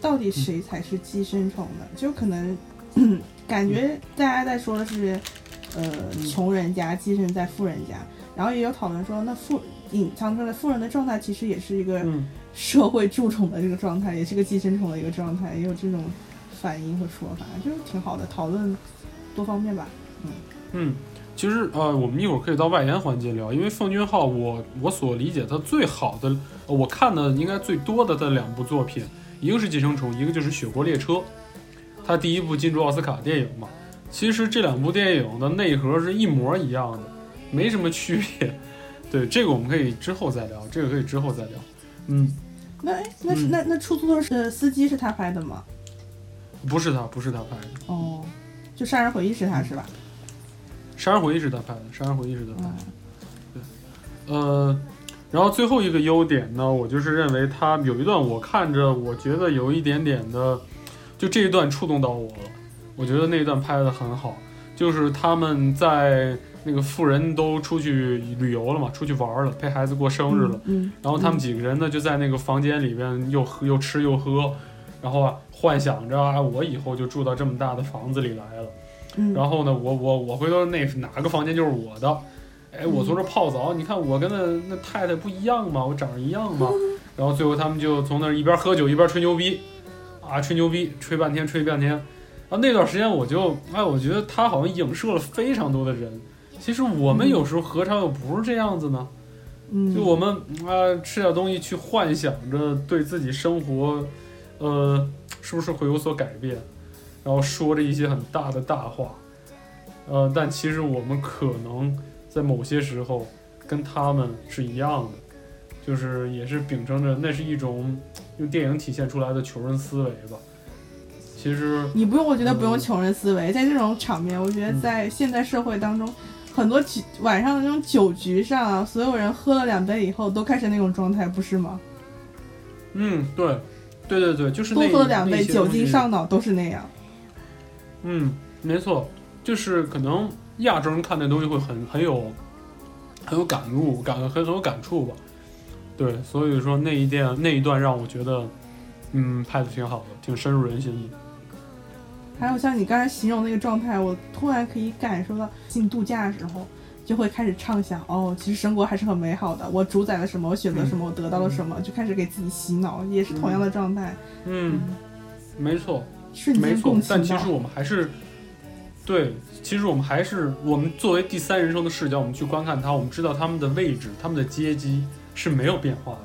到底谁才是寄生虫呢？就可能 感觉大家在说的是，呃，穷人家寄生在富人家，然后也有讨论说，那富隐藏着的富人的状态其实也是一个社会蛀虫的这个状态，也是个寄生虫的一个状态，也有这种。反应和说法就是挺好的，讨论多方面吧。嗯嗯，其实呃，我们一会儿可以到外延环节聊，因为奉俊昊，我我所理解他最好的，我看的应该最多的的两部作品，一个是《寄生虫》，一个就是《雪国列车》。他第一部进驻奥斯卡电影嘛，其实这两部电影的内核是一模一样的，没什么区别。对，这个我们可以之后再聊，这个可以之后再聊。嗯，那那是那那出租车司机是他拍的吗？不是他，不是他拍的。哦，就《杀人回忆》是他是吧？《杀人回忆》是他拍的，《杀人回忆》是他拍的。对，呃，然后最后一个优点呢，我就是认为他有一段我看着，我觉得有一点点的，就这一段触动到我了。我觉得那一段拍的很好，就是他们在那个富人都出去旅游了嘛，出去玩了，陪孩子过生日了。嗯。然后他们几个人呢，就在那个房间里边又喝又吃又喝，然后啊。幻想着啊，我以后就住到这么大的房子里来了。嗯，然后呢，我我我回头那哪个房间就是我的。哎，我从这泡澡，你看我跟那那太太不一样吗？我长得一样吗？然后最后他们就从那一边喝酒一边吹牛逼，啊，吹牛逼，吹半天，吹半天。然后那段时间我就哎，我觉得他好像影射了非常多的人。其实我们有时候何尝又不是这样子呢？嗯，就我们啊吃点东西去幻想着对自己生活，呃。是不是会有所改变？然后说着一些很大的大话，呃，但其实我们可能在某些时候跟他们是一样的，就是也是秉承着那是一种用电影体现出来的穷人思维吧。其实你不用，我觉得不用穷人思维，在这种场面，我觉得在现代社会当中，很多酒晚上的那种酒局上，所有人喝了两杯以后都开始那种状态，不是吗？嗯，对。对对对，就是多喝了两杯，酒精上脑都是那样。嗯，没错，就是可能亚洲人看那东西会很很有很有感悟，感很很有感触吧。对，所以说那一段那一段让我觉得，嗯，拍的挺好的，挺深入人心的。还有像你刚才形容那个状态，我突然可以感受到进度假的时候。就会开始畅想哦，其实生活还是很美好的。我主宰了什么？我选择什么？我得到了什么？就开始给自己洗脑，也是同样的状态。嗯，没错，瞬间共情。但其实我们还是，对，其实我们还是，我们作为第三人称的视角，我们去观看他，我们知道他们的位置、他们的阶级是没有变化的。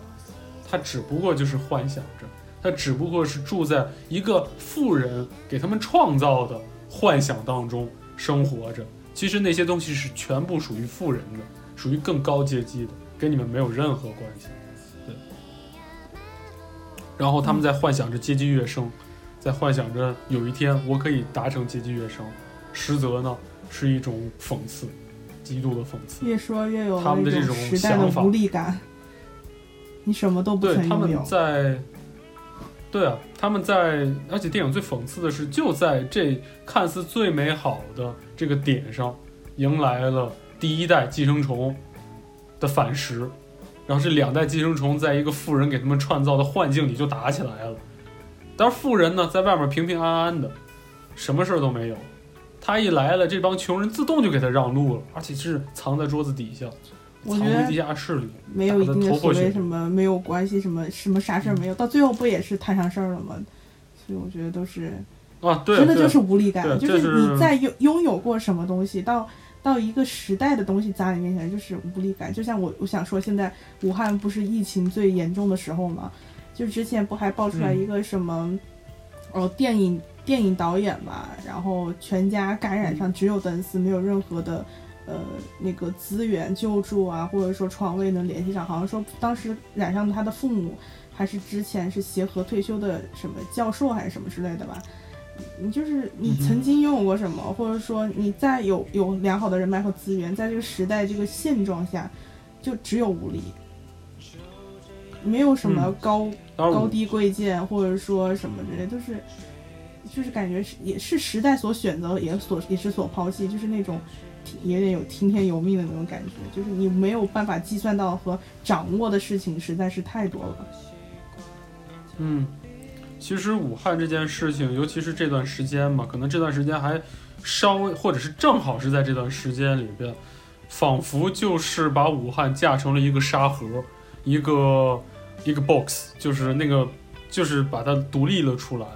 他只不过就是幻想着，他只不过是住在一个富人给他们创造的幻想当中生活着。其实那些东西是全部属于富人的，属于更高阶级的，跟你们没有任何关系。对。然后他们在幻想着阶级跃升，在幻想着有一天我可以达成阶级跃升，实则呢是一种讽刺，极度的讽刺。越说越有他们的这种时代的想法无力感。你什么都不对他们在，对啊，他们在，而且电影最讽刺的是，就在这看似最美好的这个点上，迎来了第一代寄生虫的反噬，然后这两代寄生虫在一个富人给他们创造的幻境里就打起来了。但是富人呢，在外面平平安安的，什么事儿都没有。他一来了，这帮穷人自动就给他让路了，而且是藏在桌子底下，藏回地下室里。没有一定的所谓什么没有关系，什么什么啥事儿没有，到最后不也是摊上事儿了吗？所以我觉得都是啊，对，真的就是无力感，就是是你在拥拥有过什么东西，到到一个时代的东西砸你面前，就是无力感。就像我我想说，现在武汉不是疫情最严重的时候吗？就之前不还爆出来一个什么，哦，电影电影导演吧，然后全家感染上，只有等死，没有任何的。呃，那个资源救助啊，或者说床位能联系上，好像说当时染上的他的父母，还是之前是协和退休的什么教授还是什么之类的吧。你就是你曾经拥有过什么，或者说你在有有良好的人脉和资源，在这个时代这个现状下，就只有无力，没有什么嗯。高、高低贵贱，或者说什么之类，就是就是感觉是也是时代所选择，也所也是所抛弃，就是那种听有点有听天由命的那种感觉，就是你没有办法计算到和掌握的事情实在是太多了。嗯，其实武汉这件事情，尤其是这段时间嘛，可能这段时间还稍微，或者是正好是在这段时间里边，仿佛就是把武汉架成了一个沙盒，一个一个 box，就是那个就是把它独立了出来。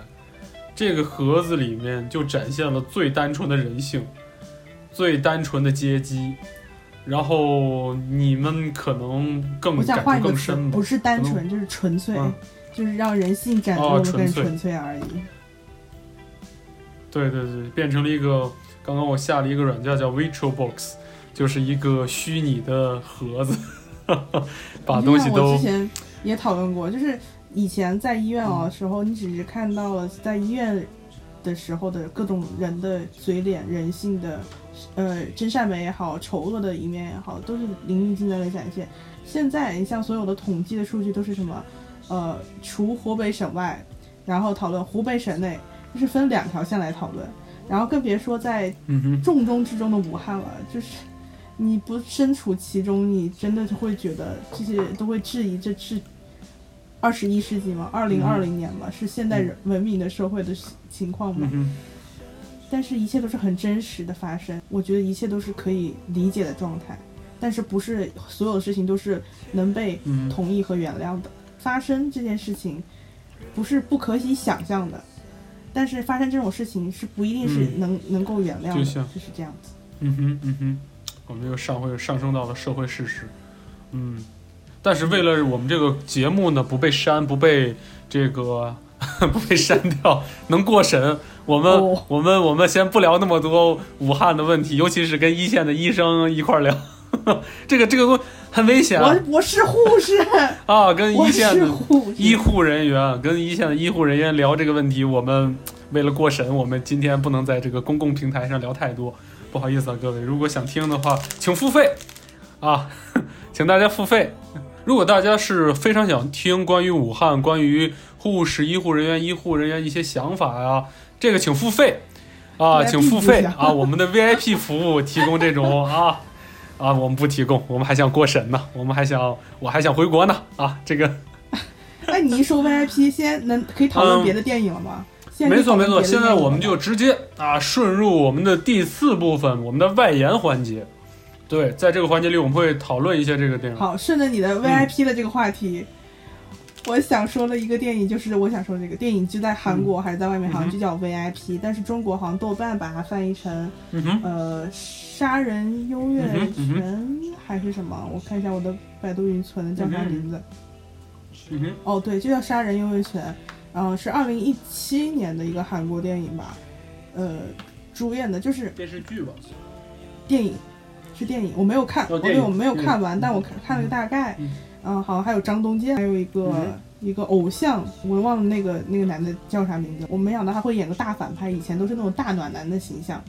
这个盒子里面就展现了最单纯的人性，最单纯的阶级。然后你们可能更不？是单纯，就是纯粹，嗯就是让人性展哦露的更纯粹而已。对对对，变成了一个，刚刚我下了一个软件叫 Virtual Box，就是一个虚拟的盒子，把东西都也讨论过，就是以前在医院嗯哦的时候，你只是看到了在医院的时候的各种人的嘴脸、人性的，呃，真善美也好，丑恶的一面也好，都是淋漓尽致的展现。现在你像所有的统计的数据都是什么？呃，除湖北省外，然后讨论湖北省内，就是分两条线来讨论，然后更别说在重中之重的武汉了，就是你不身处其中，你真的会觉得这些都会质疑这是二十一世纪嘛？二零二零年嘛？是现代人文明的社会的情况嘛嗯？哼，但是，一切都是很真实的发生，我觉得一切都是可以理解的状态，但是不是所有的事情都是能被嗯同意和原谅的。发生这件事情不是不可以想象的，但是发生这种事情是不一定是嗯能、能够原谅的，就是这样子。嗯哼，嗯哼，我们又上回上升到了社会事实，嗯，但是为了我们这个节目呢不被删，不被这个 不被删掉，能过审，我们、哦。我们我们先不聊那么多武汉的问题，尤其是跟一线的医生一块儿聊，这个这个东很危险啊。我我是护士，啊，跟一线的。医护人员跟一线的医护人员聊这个问题，我们为了过审，我们今天不能在这个公共平台上聊太多，不好意思啊，各位，如果想听的话，请付费。啊，请大家付费。如果大家是非常想听关于武汉、关于护士、医护人员、医护人员一些想法呀、这个请付费啊，请付费啊，我们的 VIP 服务提供这种啊。啊，我们不提供，我们还想过审呢，我们还想，我还想回国呢啊，这个 哎，你一说 VIP，现在能可以讨论嗯别的电影了吗？没错没错，现在我们就直接啊顺入我们的第四部分，我们的外延环节。对，在这个环节里，我们会讨论一些这个电影。好，顺着你的 VIP 的这个话题，我想说的一个电影就是我想说的这个电影，就在韩国还是在外面，好像就叫 VIP，、但是中国好像豆瓣把它翻译成嗯，呃杀人优越权还是什么？我看一下我的百度云存的叫啥名字。嗯，哦，对，就叫《杀人优越权》，然后是二零一七年的一个韩国电影吧，呃，主演的就是电视剧吧，电影，是电影，我没有看，哦我对我没有看完，嗯但我看看了个大概。嗯嗯，好像还有张东健，还有一个、嗯一个偶像，我忘了那个那个男的叫啥名字。我没想到他会演个大反派，以前都是那种大暖男的形象。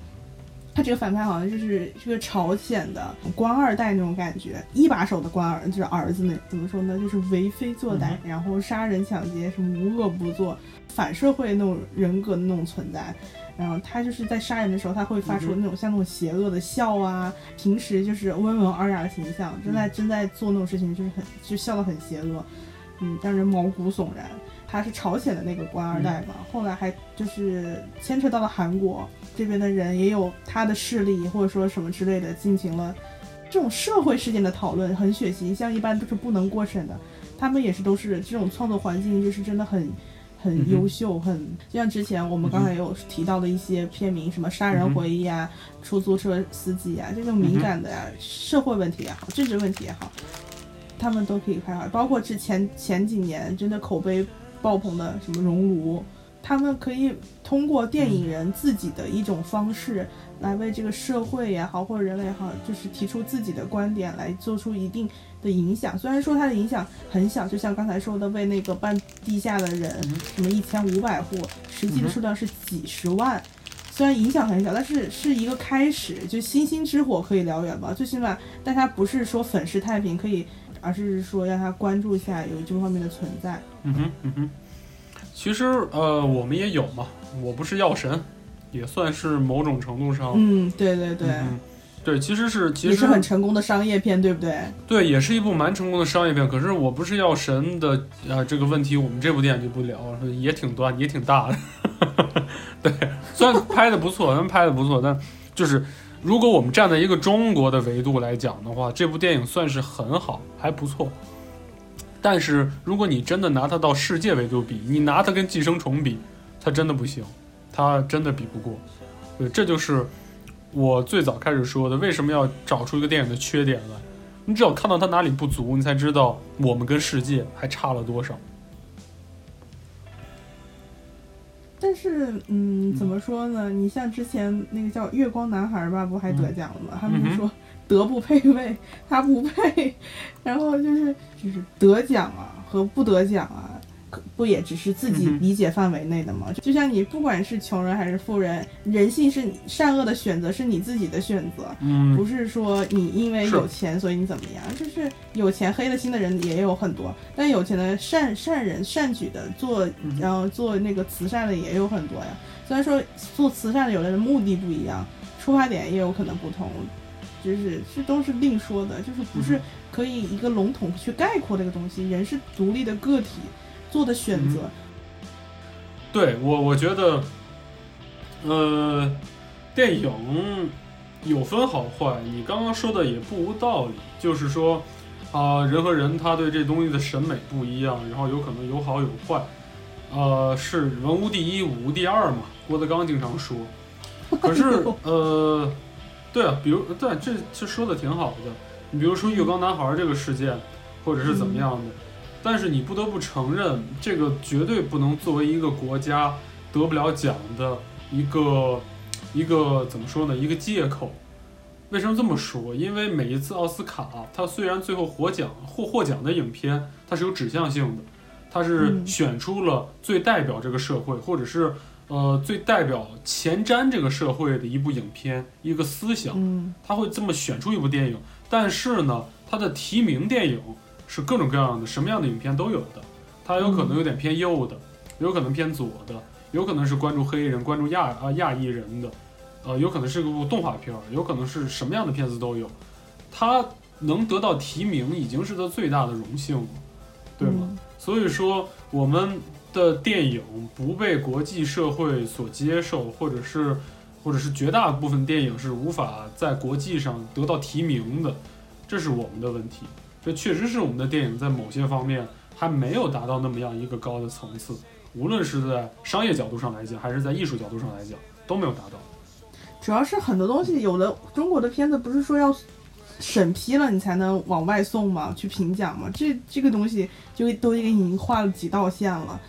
他这个反派好像就是是个朝鲜的官二代那种感觉，一把手的官儿，就是儿子那怎么说呢，就是为非作歹，然后杀人抢劫，什么无恶不作，反社会那种人格的那种存在。然后他就是在杀人的时候，他会发出那种像那种邪恶的笑啊，平时就是温文尔雅的形象，正在正在做那种事情，就是很就笑得很邪恶，嗯，让人毛骨悚然。他是朝鲜的那个官二代嘛，后来还就是牵扯到了韩国这边的人，也有他的势力或者说什么之类的，进行了这种社会事件的讨论，很血腥，像一般都是不能过审的。他们也是都是这种创作环境，就是真的很嗯很优秀，很就像之前我们刚才有提到的一些片名，什么杀人回忆啊、出租车司机啊，这种敏感的呀、社会问题也好，政治问题也好，他们都可以拍好。包括之前前几年真的口碑爆棚的什么《熔炉》，他们可以通过电影人自己的一种方式来为这个社会也好，或者人类也好，就是提出自己的观点，来做出一定的影响。虽然说它的影响很小，就像刚才说的，为那个办地下的人，什么一千五百户，实际的数量是几十万。虽然影响很小，但是是一个开始，就星星之火可以燎原吧。最起码大家不是说粉饰太平，可以，而是说让他关注一下有这方面的存在。嗯哼嗯哼，其实呃我们也有嘛，我不是药神，也算是某种程度上，嗯，对对对，嗯对，其实是其实是很成功的商业片，对不对？对，也是一部蛮成功的商业片。可是我不是药神的呃这个问题，我们这部电影就不聊了，也挺短，也挺大的。对，虽然拍的不错，咱们拍的不错，但就是如果我们站在一个中国的维度来讲的话，这部电影算是很好，还不错。但是如果你真的拿它到世界维度比，你拿它跟《寄生虫》比，它真的不行，它真的比不过。对，这就是我最早开始说的，为什么要找出一个电影的缺点来？你只有看到它哪里不足，你才知道我们跟世界还差了多少。但是，嗯，怎么说呢？你像之前那个叫《月光男孩》吧，不还得奖了吗？他们就说德不配位，他不配，然后就是就是得奖啊和不得奖啊，可不也只是自己理解范围内的吗？就像你不管是穷人还是富人，人性是你善恶的选择是你自己的选择，嗯不是说你因为有钱所以你怎么样，就是有钱黑了心的人也有很多，但有钱的善善人善举的做，嗯然后做那个慈善的也有很多呀。虽然说做慈善的有的人目的不一样，出发点也有可能不同，就是这都是另说的，就是不是嗯可以一个笼统去概括这个东西。人是独立的个体，做的选择。对我，我觉得，呃，电影有分好坏，你刚刚说的也不无道理，就是说，啊、人和人他对这东西的审美不一样，然后有可能有好有坏，呃，是文无第一，武无第二嘛，郭德纲经常说。可是，呃，对啊，比如对，这这说的挺好的。你比如说《浴缸男孩》这个事件，或者是怎么样的，但是你不得不承认，这个绝对不能作为一个国家得不了奖的一个一个怎么说呢？一个借口。为什么这么说？因为每一次奥斯卡，它虽然最后获奖获获奖的影片，它是有指向性的，它是嗯选出了最代表这个社会，或者是呃最代表前瞻这个社会的一部影片，一个思想。嗯他会这么选出一部电影，但是呢，它的提名电影是各种各样的，什么样的影片都有的。它有可能有点偏右的，有可能偏左的，有可能是关注黑人、关注亚啊亚裔人的，呃，有可能是个部动画片儿，有可能是什么样的片子都有。它能得到提名已经是它最大的荣幸了，对吗？嗯所以说，我们的电影不被国际社会所接受，或者是，或者是绝大部分电影是无法在国际上得到提名的，这是我们的问题。这确实是我们的电影在某些方面还没有达到那么样一个高的层次，无论是在商业角度上来讲，还是在艺术角度上来讲，都没有达到。主要是很多东西，有的中国的片子不是说要审批了你才能往外送吗？去评奖吗？这这个东西就都已经画了几道线了，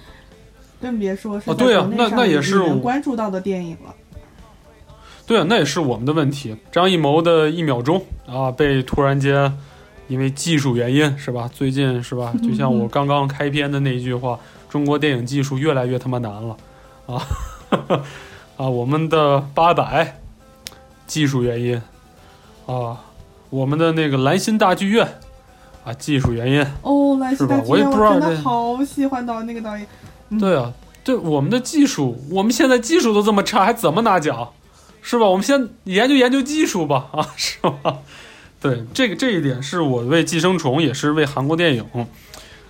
更别说是对啊那上那也是我们关注到的电影了。对啊，那也是我们的问题。张艺谋的一秒钟啊，被突然间因为技术原因是吧？最近是吧？就像我刚刚开篇的那一句话，中国电影技术越来越他妈难了啊 啊！我们的八佰技术原因啊，我们的那个兰心大剧院啊，技术原因。哦，兰心大剧院，是吧我也不知道真的好喜欢导那个导演。嗯对啊，对我们的技术，我们现在技术都这么差，还怎么拿奖？是吧？我们先研究研究技术吧，啊，是吧？对，这个这一点是我为《寄生虫》，也是为韩国电影，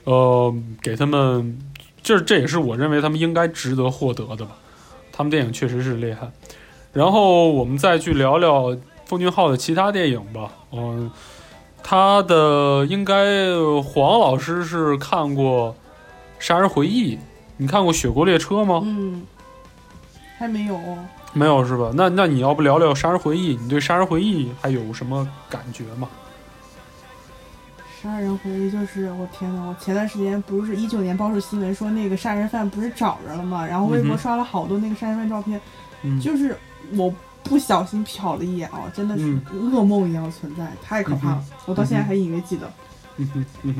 呃，给他们，这这也是我认为他们应该值得获得的吧。他们电影确实是厉害。然后我们再去聊聊奉俊昊的其他电影吧。嗯、他的应该黄老师是看过《杀人回忆》，你看过《雪国列车》吗？嗯，还没有。没有是吧？那那你要不聊聊《杀人回忆》？你对《杀人回忆》还有什么感觉吗？杀人回忆就是我天呐，我前段时间不是一九年爆出新闻说那个杀人犯不是找着了吗？然后微博刷了好多那个杀人犯照片，嗯，就是我不小心瞟了一眼啊，真的是嗯噩梦一样存在，太可怕了，我到现在还隐约记得。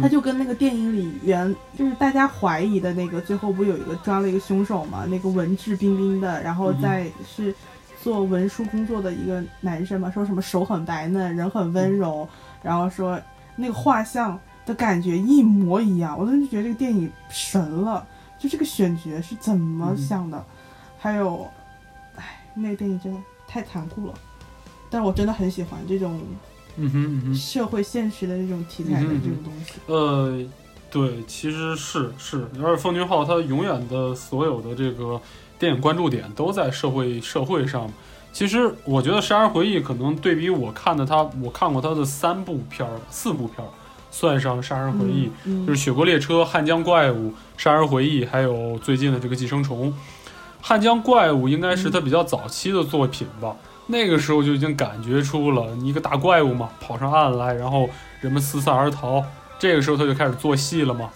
他就跟那个电影里原就是大家怀疑的那个，最后不有一个抓了一个凶手嘛？那个文质彬彬的，然后再是做文书工作的一个男生嘛，说什么手很白嫩，人很温柔，然后说那个画像的感觉一模一样，我当时就觉得这个电影神了，就这个选角是怎么想的？还有，哎，那个电影真的太残酷了，但是我真的很喜欢这种嗯哼嗯哼。社会现实的这种题材的这种东西。呃，对，其实是是，而且奉俊昊他永远的所有的这个电影关注点都在社会社会上。其实我觉得《杀人回忆》可能对比我看的他，我看过他的三部片儿、四部片儿，算上《杀人回忆》嗯，就是《雪国列车》《汉江怪物》《杀人回忆》，还有最近的这个《寄生虫》。《汉江怪物》应该是他比较早期的作品吧，那个时候就已经感觉出了一个大怪物嘛，跑上岸来，然后人们四散而逃。这个时候他就开始做戏了嘛，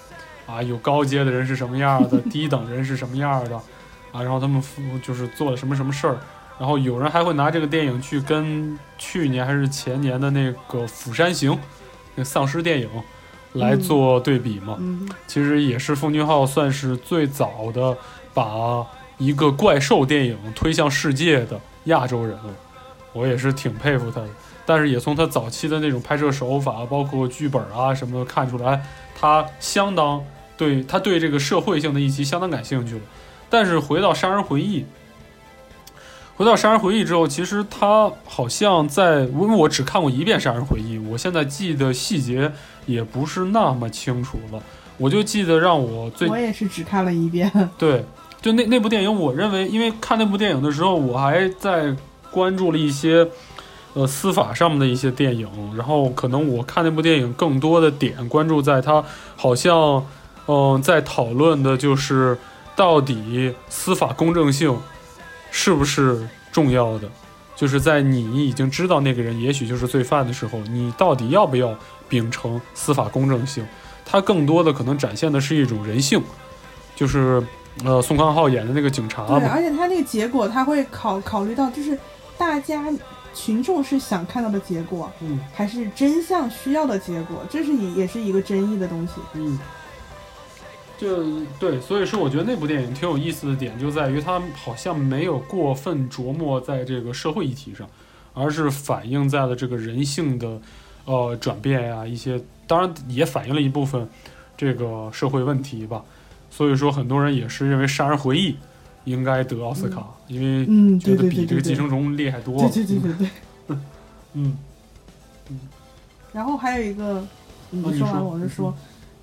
啊，有高阶的人是什么样的，低等人是什么样的，啊，然后他们夫就是做了什么什么事儿，然后有人还会拿这个电影去跟去年还是前年的那个《釜山行》那丧尸电影来做对比嘛。嗯其实也是奉俊昊算是最早的把一个怪兽电影推向世界的亚洲人了，我也是挺佩服他的。但是也从他早期的那种拍摄手法，包括剧本啊什么的看出来，他相当对他对这个社会性的议题相当感兴趣了。但是回到《杀人回忆》，回到《杀人回忆》之后，其实他好像在，因为我只看过一遍《杀人回忆》，我现在记得细节也不是那么清楚了。我就记得让我最我也是只看了一遍。对，就那那部电影，我认为，因为看那部电影的时候，我还在关注了一些呃司法上面的一些电影，然后可能我看那部电影更多的点关注在它好像嗯、在讨论的就是到底司法公正性是不是重要的。就是在你已经知道那个人也许就是罪犯的时候，你到底要不要秉承司法公正性？它更多的可能展现的是一种人性，就是呃宋康昊演的那个警察对，而且他那个结果，他会考考虑到，就是大家群众是想看到的结果，嗯还是真相需要的结果，这是也也是一个争议的东西。嗯，就对，所以说我觉得那部电影挺有意思的点就在于它好像没有过分琢磨在这个社会议题上，而是反映在了这个人性的呃转变呀、一些当然也反映了一部分这个社会问题吧。所以说很多人也是认为《杀人回忆》应该得奥斯卡，因为嗯，觉得比这个寄。生虫厉害多了。对对对对对。嗯嗯然后还有一个，哦你说完我是说，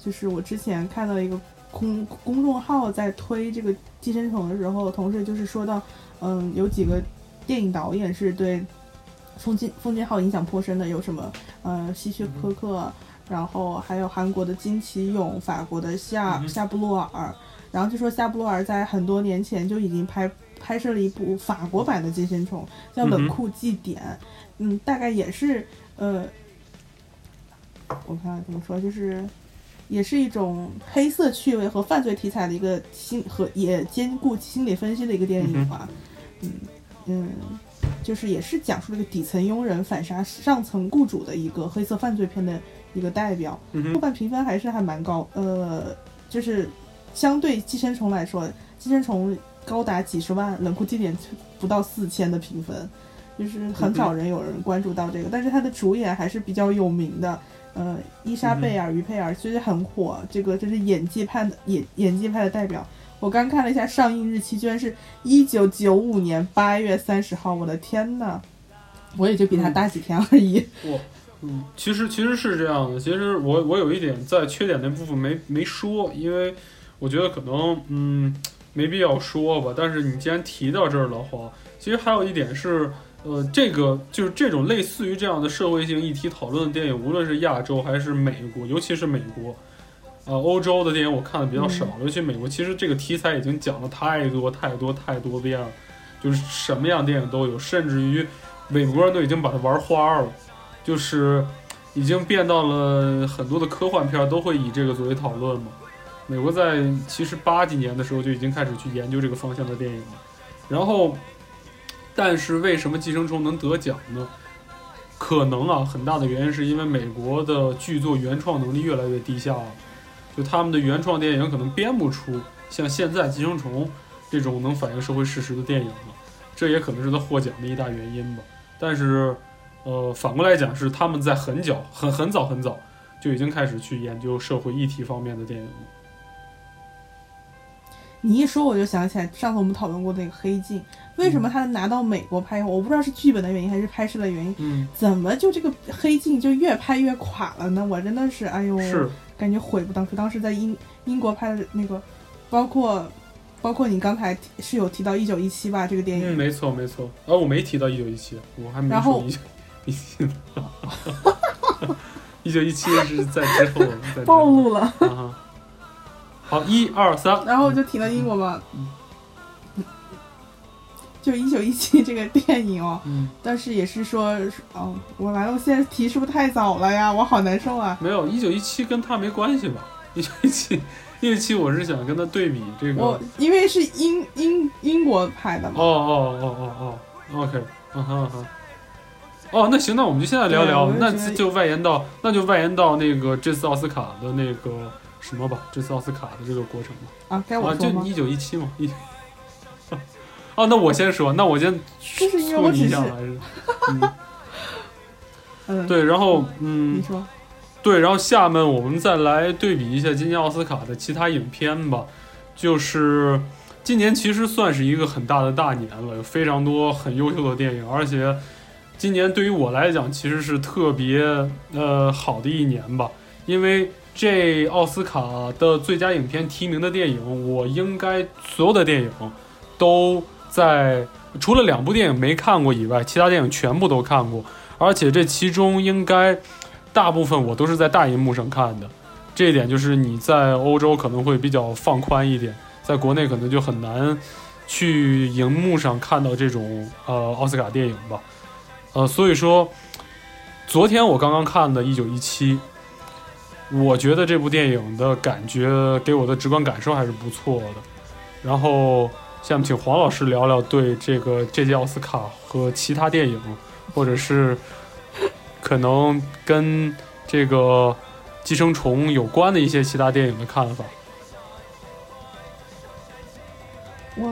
就是我之前看到一个公公众号在推这个《寄生虫》的时候，同时就是说到，嗯，有几个电影导演是对奉俊奉俊昊影响颇深的，有什么呃希区柯克，然后还有韩国的金奇勇，法国的夏夏布洛尔，然后就说夏布洛尔在很多年前就已经拍拍摄了一部法国版的《寄生虫》，叫《冷酷祭典》，嗯，大概也是呃。我看怎么说，就是也是一种黑色趣味和犯罪题材的一个心和也兼顾心理分析的一个电影吧。嗯嗯，就是也是讲述这个底层佣人反杀上层雇主的一个黑色犯罪片的一个代表。豆瓣评分还是还蛮高，呃，就是相对《寄生虫》来说，《寄生虫》高达几十万，冷酷地点不到四千的评分，就是很少人有人关注到这个。但是它的主演还是比较有名的，呃，伊莎贝尔·于佩尔其实很火，这个就是演技派的演演技派的代表。我刚看了一下上映日期，居然是一九九五年八月三十号，我的天呐！我也就比他大几天而已。我，嗯，其实其实是这样的。其实我我有一点在缺点那部分没没说，因为我觉得可能嗯没必要说吧。但是你既然提到这儿的话，其实还有一点是，呃，这个就是这种类似于这样的社会性议题讨论的电影，无论是亚洲还是美国，尤其是美国。啊，欧洲的电影我看的比较少，尤其美国，其实这个题材已经讲了太多太多太多遍了，就是什么样电影都有，甚至于美国人都已经把它玩花了，就是已经变到了很多的科幻片都会以这个作为讨论嘛。美国在其实八几年的时候就已经开始去研究这个方向的电影了，然后，但是为什么《寄生虫》能得奖呢？可能啊，很大的原因是因为美国的剧作原创能力越来越低下了。就他们的原创电影可能编不出像现在《寄生虫》这种能反映社会事实的电影了，这也可能是他获奖的一大原因吧。但是，呃，反过来讲是他们在很早、很很早、很早就已经开始去研究社会议题方面的电影了。你一说我就想起来，上次我们讨论过那个《黑镜》，为什么他拿到美国拍？我不知道是剧本的原因还是拍摄的原因，嗯，怎么就这个《黑镜》就越拍越垮了呢？我真的是，哎呦，是感觉悔不当初。当时在英英国拍的那个，包括包括你刚才是有提到《一九一七》吧？这个电嗯，影，没错没错。啊，我没提到一九一七，我还没然后说一七呢。一九一七是在之后，在之后暴露了。啊。好，一二三，然后我就提到英国嘛，嗯就《一九一七》这个电影哦，嗯，但是也是说，哦，我来了，我现在提是不是太早了呀？我好难受啊。没有，一九一七跟他没关系吧？一九一七，一九一七，我是想跟他对比这个。我哦因为是英英英国拍的嘛，哦哦哦哦哦，OK，嗯哼嗯哼。哦，那行，那我们就现在聊聊，那就外延到，那就外延到那个这次奥斯卡的那个什么吧，这次奥斯卡的这个过程吧。啊，该我啊，说吗？就一九一七嘛，一。哦，那我先说，那我先就是因为促你一下来 着。嗯，嗯，对，然后嗯你，说，对，然后下面我们再来对比一下今年奥斯卡的其他影片吧。就是今年其实算是一个很大的大年了，有非常多很优秀的电影，而且今年对于我来讲其实是特别呃好的一年吧，因为这奥斯卡的最佳影片提名的电影，我应该所有的电影都在除了两部电影没看过以外，其他电影全部都看过，而且这其中应该大部分我都是在大银幕上看的。这一点就是你在欧洲可能会比较放宽一点，在国内可能就很难去荧幕上看到这种呃奥斯卡电影吧。呃，所以说，昨天我刚刚看的《一九一七》，我觉得这部电影的感觉给我的直观感受还是不错的。然后，下面请黄老师聊聊对这个这届奥斯卡和其他电影，或者是可能跟这个《寄生虫》有关的一些其他电影的看法。我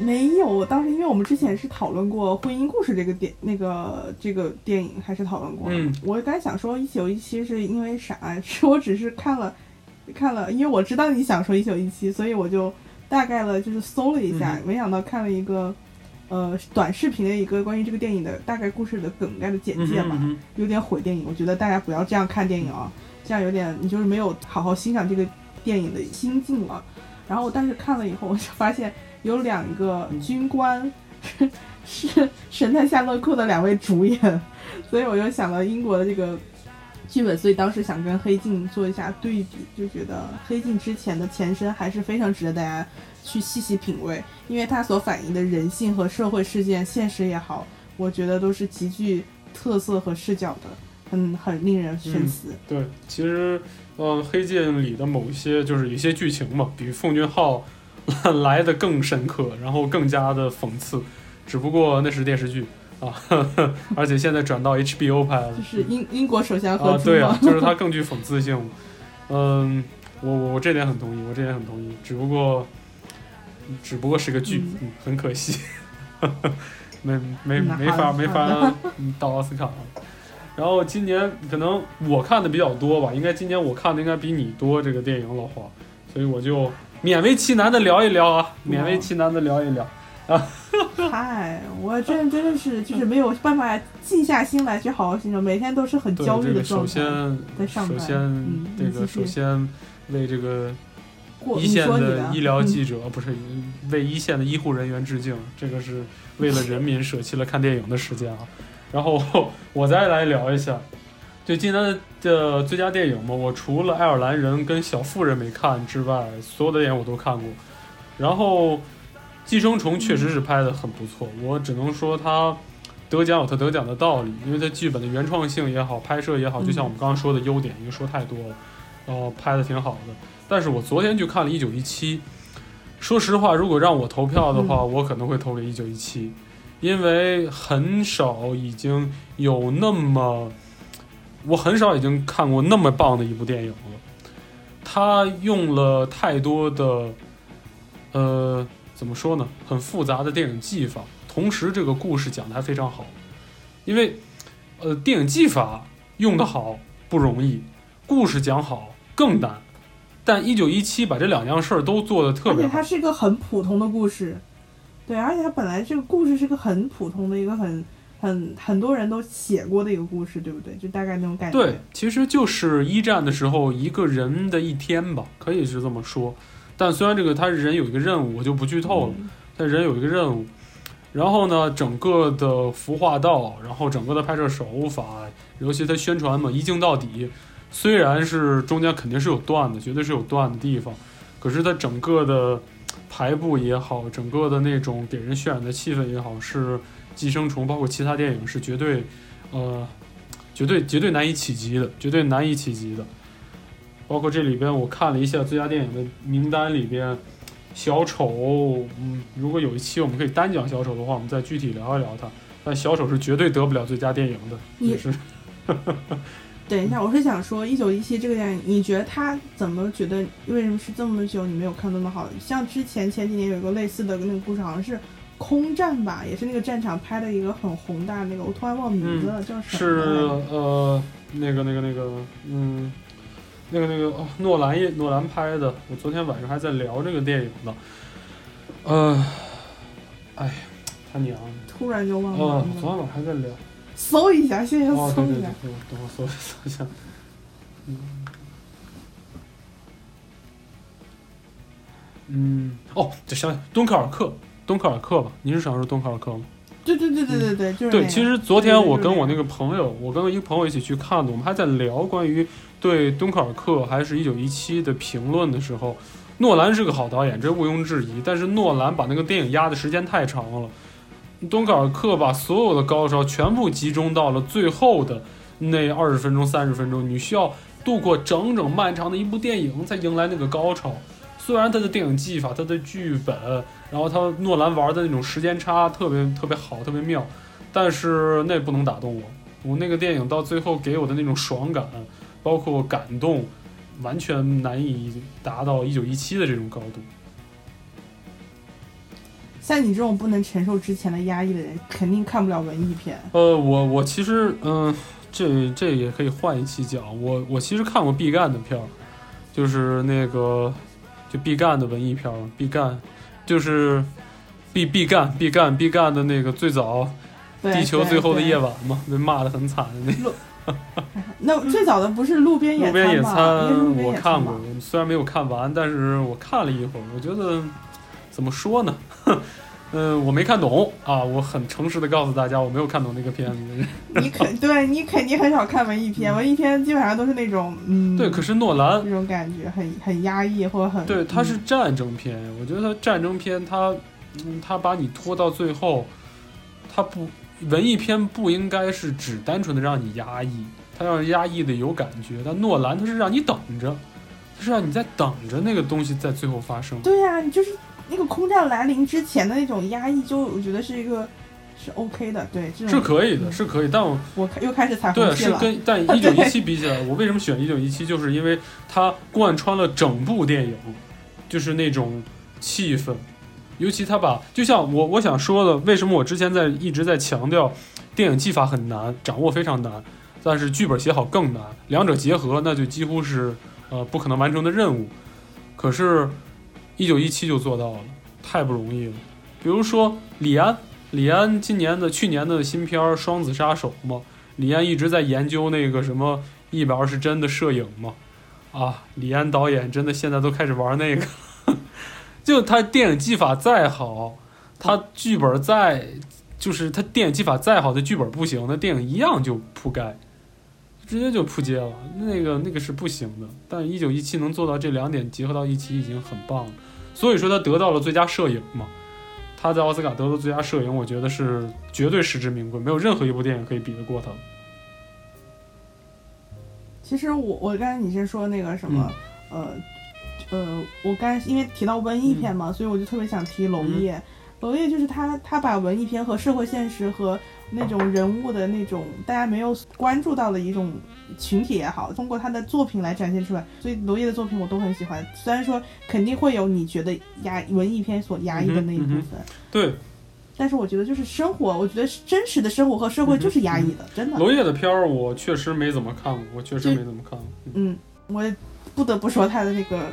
没有，当时因为我们之前是讨论过《婚姻故事》这个电那个这个电影，还是讨论过。嗯，我刚才想说《一九一七》是因为啥？是我只是看了 看了，因为我知道你想说《一九一七》，所以我就大概了就是搜了一下，嗯没想到看了一个呃短视频的一个关于这个电影的大概故事的梗概的简介嘛，嗯有点毁电影。我觉得大家不要这样看电影啊，这样有点你就是没有好好欣赏这个电影的心境了。然后，但是看了以后，我就发现有两个军官是是《神探夏洛克》的两位主演，所以我就想到英国的这个剧本，所以当时想跟《黑镜》做一下对比，就觉得《黑镜》之前的前身还是非常值得大家去细细品味，因为它所反映的人性和社会事件、现实也好，我觉得都是极具特色和视角的，很很令人深思。对，其实，呃，《黑镜》里的某些就是有些剧情嘛，比奉俊昊 来的更深刻，然后更加的讽刺。只不过那是电视剧，啊，而且现在转到 HBO 拍了，就是英英国首相合啊，对啊，就是它更具讽刺性。嗯，我我我这点很同意，我这点很同意，只不过只不过是个剧，嗯嗯，很可惜，没没没法没法嗯到奥斯卡了。然后今年可能我看的比较多吧，应该今年我看的应该比你多这个电影老黄，所以我就勉为其难的聊一聊啊，勉为其难的聊一聊啊。嗨，我真真的是就是没有办法静下心来去好好欣赏，每天都是很，焦虑的状态。先在上班首先嗯这个首先为这个一线的的医疗嗯记者、不是为一线的医护人员致敬，这个是为了人民舍弃了看电影的时间啊。然后 我再来聊一下，就今年的最佳电影嘛，我除了《爱尔兰人》跟《小妇人》没看之外，所有的电影我都看过。然后《寄生虫》确实是拍的很不错，我只能说它得奖有它得奖的道理，因为它剧本的原创性也好，拍摄也好，就像我们刚刚说的优点，因为说太多了，然后拍的挺好的。但是我昨天去看了《一九一七》，说实话，如果让我投票的话，我可能会投给《一九一七》，因为很少已经有那么，我很少已经看过那么棒的一部电影了。他用了太多的，呃，怎么说呢，很复杂的电影技法，同时这个故事讲的还非常好，因为，呃，电影技法用的好不容易，故事讲好更难。但一九一七把这两件事儿都做得特别好而且它，是一个很普通的故事，对，而且它本来这个故事是个很普通的一个很很很多人都写过的一个故事，对不对？就大概那种感觉。对，其实就是一战的时候一个人的一天吧，可以是这么说。但虽然这个他人有一个任务，我就不剧透了。嗯但人有一个任务，然后呢，整个的服化道，然后整个的拍摄手法，尤其他宣传嘛，一镜到底。虽然是中间肯定是有断的，绝对是有断的地方，可是它整个的排布也好，整个的那种给人渲染的气氛也好，是《寄生虫》包括其他电影是绝对，呃，绝对绝对难以企及的，绝对难以企及的。包括这里边我看了一下最佳电影的名单里边，小丑，嗯，如果有一期我们可以单讲小丑的话，我们再具体聊一聊它。但小丑是绝对得不了最佳电影的，也是 等一下，我是想说，一九一七这个电影，你觉得他怎么觉得为什么是这么久你没有看那么好？像之前前几年有一个类似的那个故事，好像是空战吧，也是那个战场拍的一个很宏大的那个，我突然忘名字了，叫什么是？呃那个那个那个嗯那个那个哦诺兰也诺兰拍的，我昨天晚上还在聊这个电影呢。呃，哎呀，他娘的！突然就忘了哦名，字了。昨天晚上还在聊。搜一下，现在哦，搜一下。哦对对对，等我搜一搜一下。嗯，嗯，哦，就想起敦刻尔克，敦刻尔克吧？您是想说敦刻尔克吗？对对对对对对，就是那对，其实昨天我跟我那个朋友，我跟一个朋友一起去看的，我们还在聊关于对敦刻尔克还是一九一七的评论的时候，诺兰是个好导演，这毋庸置疑。但是诺兰把那个电影压的时间太长了，敦刻尔克把所有的高潮全部集中到了最后的那二十分钟、三十分钟，你需要度过整整漫长的一部电影才迎来那个高潮。虽然他的电影技法、他的剧本，然后他诺兰玩的那种时间差特别特别好、特别妙，但是那不能打动我。我那个电影到最后给我的那种爽感，包括感动，完全难以达到一九一七的这种高度。像你这种不能承受之前的压抑的人，肯定看不了文艺片。呃，我我其实嗯、这这也可以换一期讲。我我其实看过毕赣的片儿，就是那个就毕赣的文艺片儿，毕赣就是毕毕赣毕赣毕赣的那个最早，《地球最后的夜晚。》嘛，被骂的很惨的那个那 最早的不是路边野餐吗？路边野餐，我看过虽然没有看完，但是我看了一会儿，我觉得怎么说呢？嗯，我没看懂啊！我很诚实的告诉大家，我没有看懂那个片子。你肯对你肯定很少看文艺片，文艺片基本上都是那种嗯，对，可是诺兰那种感觉很很压抑或者很对，它是嗯战争片，我觉得它战争片它，嗯，它把你拖到最后，它不文艺片不应该是只单纯的让你压抑，它要压抑的有感觉。但诺兰它是让你等着，它是让你在等着那个东西在最后发生。对呀、你就是那个空战来临之前的那种压抑，就我觉得是一个是 OK 的，对，这种是可以的，嗯是可以，但我我又开始彩对虹屁了。是跟但 一九一七比起来，我为什么选一九一七？就是因为它贯穿了整部电影，就是那种气氛，尤其他把就像我我想说的，为什么我之前在一直在强调电影技法很难，掌握非常难，但是剧本写好更难，两者结合那就几乎是呃不可能完成的任务。可是，一九一七就做到了，太不容易了。比如说李安，李安今年的去年的新片《双子杀手》嘛，李安一直在研究那个什么一百二十帧的摄影嘛，啊，李安导演真的现在都开始玩那个，就他电影技法再好，他剧本再就是他电影技法再好，他剧本不行，那电影一样就铺盖，直接就扑街了，那个那个是不行的。但一九一七能做到这两点结合到一起已经很棒了，所以说他得到了最佳摄影嘛。他在奥斯卡得到最佳摄影，我觉得是绝对实至名归，没有任何一部电影可以比得过他。其实我我刚才你是说那个什么，嗯呃呃，我刚才因为提到文艺片嘛，所以我就特别想提娄嗯烨。娄烨就是他，他把文艺片和社会现实和那种人物的那种大家没有关注到的一种群体也好，通过他的作品来展现出来。所以娄烨的作品我都很喜欢，虽然说肯定会有你觉得压文艺片所压抑的那一部嗯分，对，但是我觉得就是生活，我觉得真实的生活和社会就是压抑的，真的。娄烨的片儿我确实没怎么看过，我确实没怎么看过。嗯嗯，我也不得不说他的那个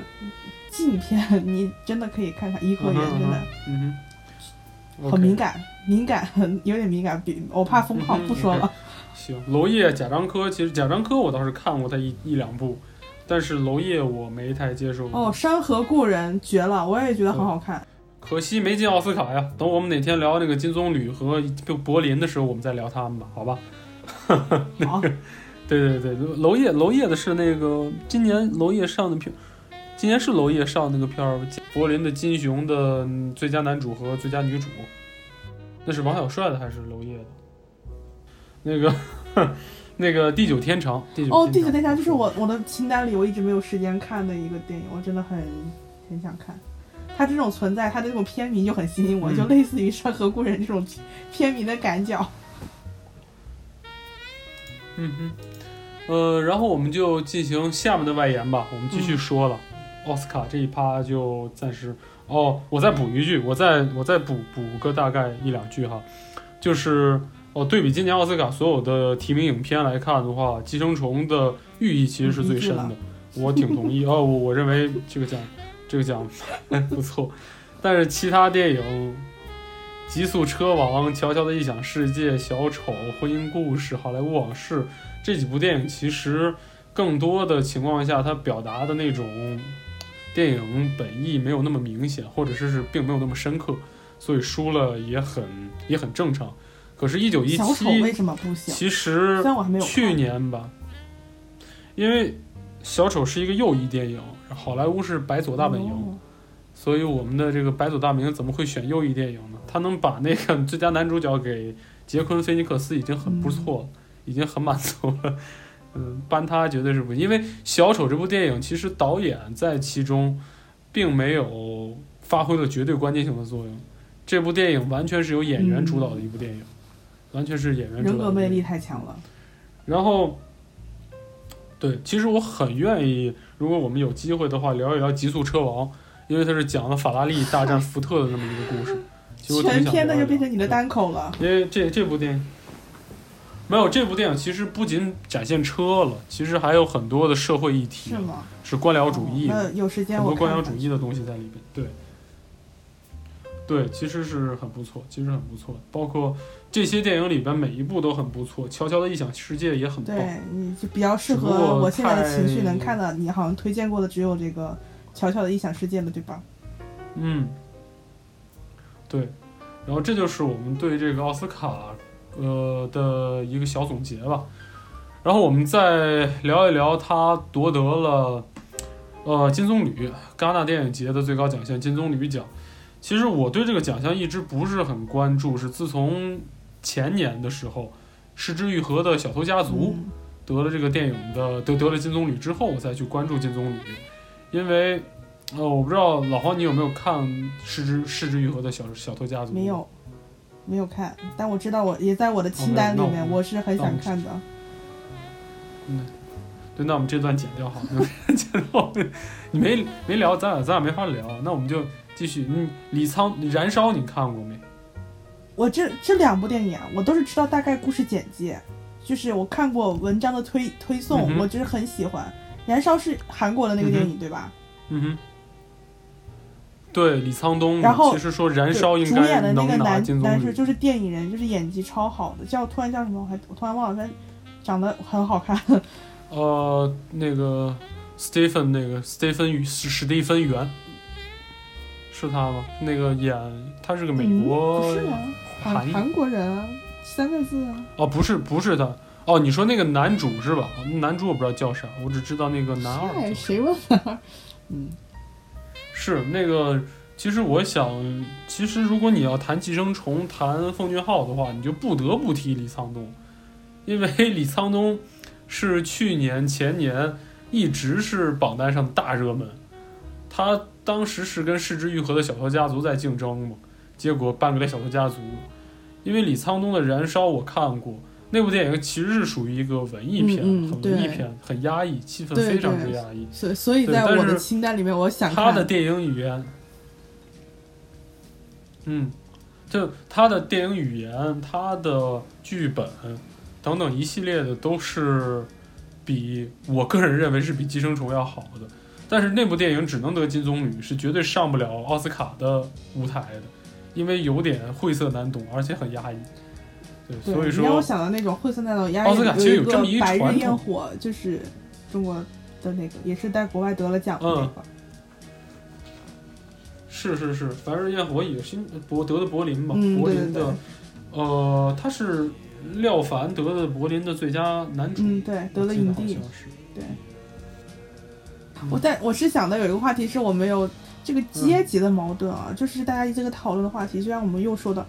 镜片，你真的可以看看《颐和园》，真的嗯哼，很敏感，敏感，很有点敏感，比我怕封号，嗯不说了。行，娄烨、贾樟柯，其实贾樟柯我倒是看过他一一两部，但是娄烨我没太接受。哦，《山河故人》绝了，我也觉得很好看。可惜没进奥斯卡呀。等我们哪天聊那个金棕榈和柏林的时候，我们再聊他们吧，好吧？好，对对对，娄烨，娄烨的是那个今年娄烨上的片，今年是娄烨上那个片儿，柏林的金熊的最佳男主和最佳女主，那是王小帅的还是娄烨的？那个那个地久天长，地久哦，《地久天天长》就是我我的清单里我一直没有时间看的一个电影，我真的很很想看。它这种存在，它的这种片名就很吸引我，嗯就类似于《山河故人》这种片名的感脚。嗯哼，呃，然后我们就进行下面的外延吧，我们继续说了。奥斯卡这一趴就暂时哦，我再补一句，我再我再补补个大概一两句哈，就是哦，对比今年奥斯卡所有的提名影片来看的话，《寄生虫》的寓意其实是最深的，我挺同意。哦，我我认为这个奖这个奖不错，但是其他电影。《极速车王》《乔乔的异想世界》《小丑》《婚姻故事》《好莱坞往事》这几部电影，其实更多的情况下，它表达的那种电影本意没有那么明显，或者是是并没有那么深刻，所以输了也很也很正常。可是，一九一七什么不行？其实去年吧，因为小丑是一个右翼电影，好莱坞是白左大本营。哦所以我们的这个白左大明怎么会选右翼电影呢？他能把那个最佳男主角给杰昆·菲尼克斯已经很不错了，已经很满足了。嗯，搬他绝对是不，因为《小丑》这部电影其实导演在其中并没有发挥了绝对关键性的作用。这部电影完全是由演员主导的一部电影，完全是演员主导的人格魅力太强了。然后，对，其实我很愿意，如果我们有机会的话，聊一聊《极速车王》，因为它是讲了法拉利大战福特的那么一个故事。全篇的就变成你的单口了。因为这这部电影没有这部电影，其实不仅展现车了，其实还有很多的社会议题是，吗？是官僚主义，那有时间很多官僚主义的东西在里边。对，对，其实是很不错，其实很不错。包括这些电影里边每一部都很不错，《乔乔的异想世界》也很棒。对，你就比较适合过我现在的情绪能看的。你好像推荐过的只有这个《乔乔的异想世界》了，对吧？嗯，对，然后这就是我们对这个奥斯卡呃的一个小总结吧。然后我们再聊一聊他夺得了呃金棕榈戛纳电影节的最高奖项金棕榈奖。其实我对这个奖项一直不是很关注，是自从前年的时候，《失之愈合的小偷家族》嗯得了这个电影的得得了金棕榈之后，我才去关注金棕榈，因为呃，我不知道老黄你有没有看《失之失之愈合的小小偷家族》？没有。没有看，但我知道我也在我的清单里面，我我是很想看的。嗯对，那我们这段剪掉好了，剪掉。你没没聊，咱俩咱俩没法聊，那我们就继续。嗯，李沧《燃烧》你看过没？我这这两部电影啊，我都是知道大概故事简介，就是我看过文章的推推送，嗯我就是很喜欢。燃烧是韩国的那个电影、对吧？嗯哼。对，李沧东然后其实说《燃烧》应主演的那个男。男士就是电影人，就是演技超好的，叫突然叫什么？我还我突然忘了，他长得很好看。呃，那个 Stephen，那个 Stephen 与史史蒂芬元，是他吗？那个演他是个美国、嗯、不是啊，韩韩韩国人啊，三个字啊。哦，不是不是他哦，你说那个男主是吧？男主我不知道叫啥，我只知道那个男二哎，谁问的？嗯，是那个。其实我想，其实如果你要谈《寄生虫》、谈奉俊昊的话，你就不得不提李沧东，因为 李沧东是去年、前年一直是榜单上的大热门。他当时是跟市之愈合的《小偷家族》在竞争嘛，结果颁给了《小偷家族》。因为李沧东的《燃烧》我看过，那部电影其实是属于一个文艺片，很文艺片，很压抑，气氛非常之压抑。所以所以在我的是清单里面，我想。他的电影语言，嗯，就他的电影语言、他的剧本等等一系列的都是比我个人认为是比《寄生虫》要好的。但是那部电影只能得金棕榈，是绝对上不了奥斯卡的舞台的，因为有点晦涩难懂，而且很压抑。对，所以你让我，想到那种晦涩那种压抑，有一这么一个白日焰火，就是中国的那个，也是在国外得了奖的那嗯个。是是是，《白日焰火》也是博得的柏林嘛，嗯，柏林的对对对，呃，他是廖凡得的柏林的最佳男主，嗯对，得了影帝。对，嗯我在我是想到有一个话题是我们有这个阶级的矛盾啊，就是大家这个讨论的话题，就像我们又说到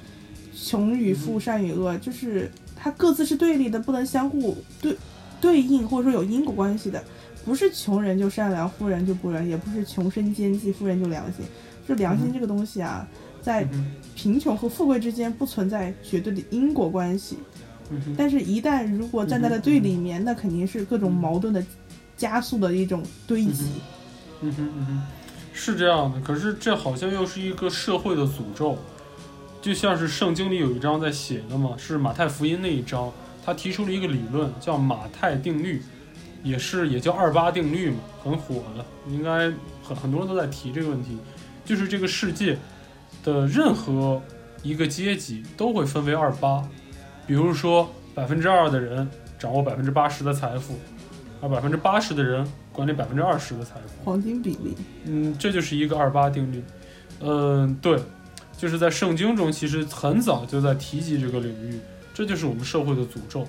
穷与富、善与恶，就是它各自是对立的，不能相互对对应或者说有因果关系的。不是穷人就善良，富人就不仁，也不是穷身奸计，富人就良心。就良心这个东西啊，在贫穷和富贵之间不存在绝对的因果关系。但是，一旦如果站在了对立面，那肯定是各种矛盾的加速的一种堆积。嗯哼嗯哼，是这样的。可是这好像又是一个社会的诅咒，就像是圣经里有一章在写的嘛，是马太福音那一章，他提出了一个理论叫马太定律，也是也叫二八定律嘛，很火的，应该很很多人都在提这个问题，就是这个世界的任何一个阶级都会分为二八，比如说百分之二的人掌握百分之八十的财富，而百分之八十的人管理百分之二十的财富。黄金比例，嗯，这就是一个二八定律。嗯，对，就是在圣经中，其实很早就在提及这个领域，这就是我们社会的诅咒。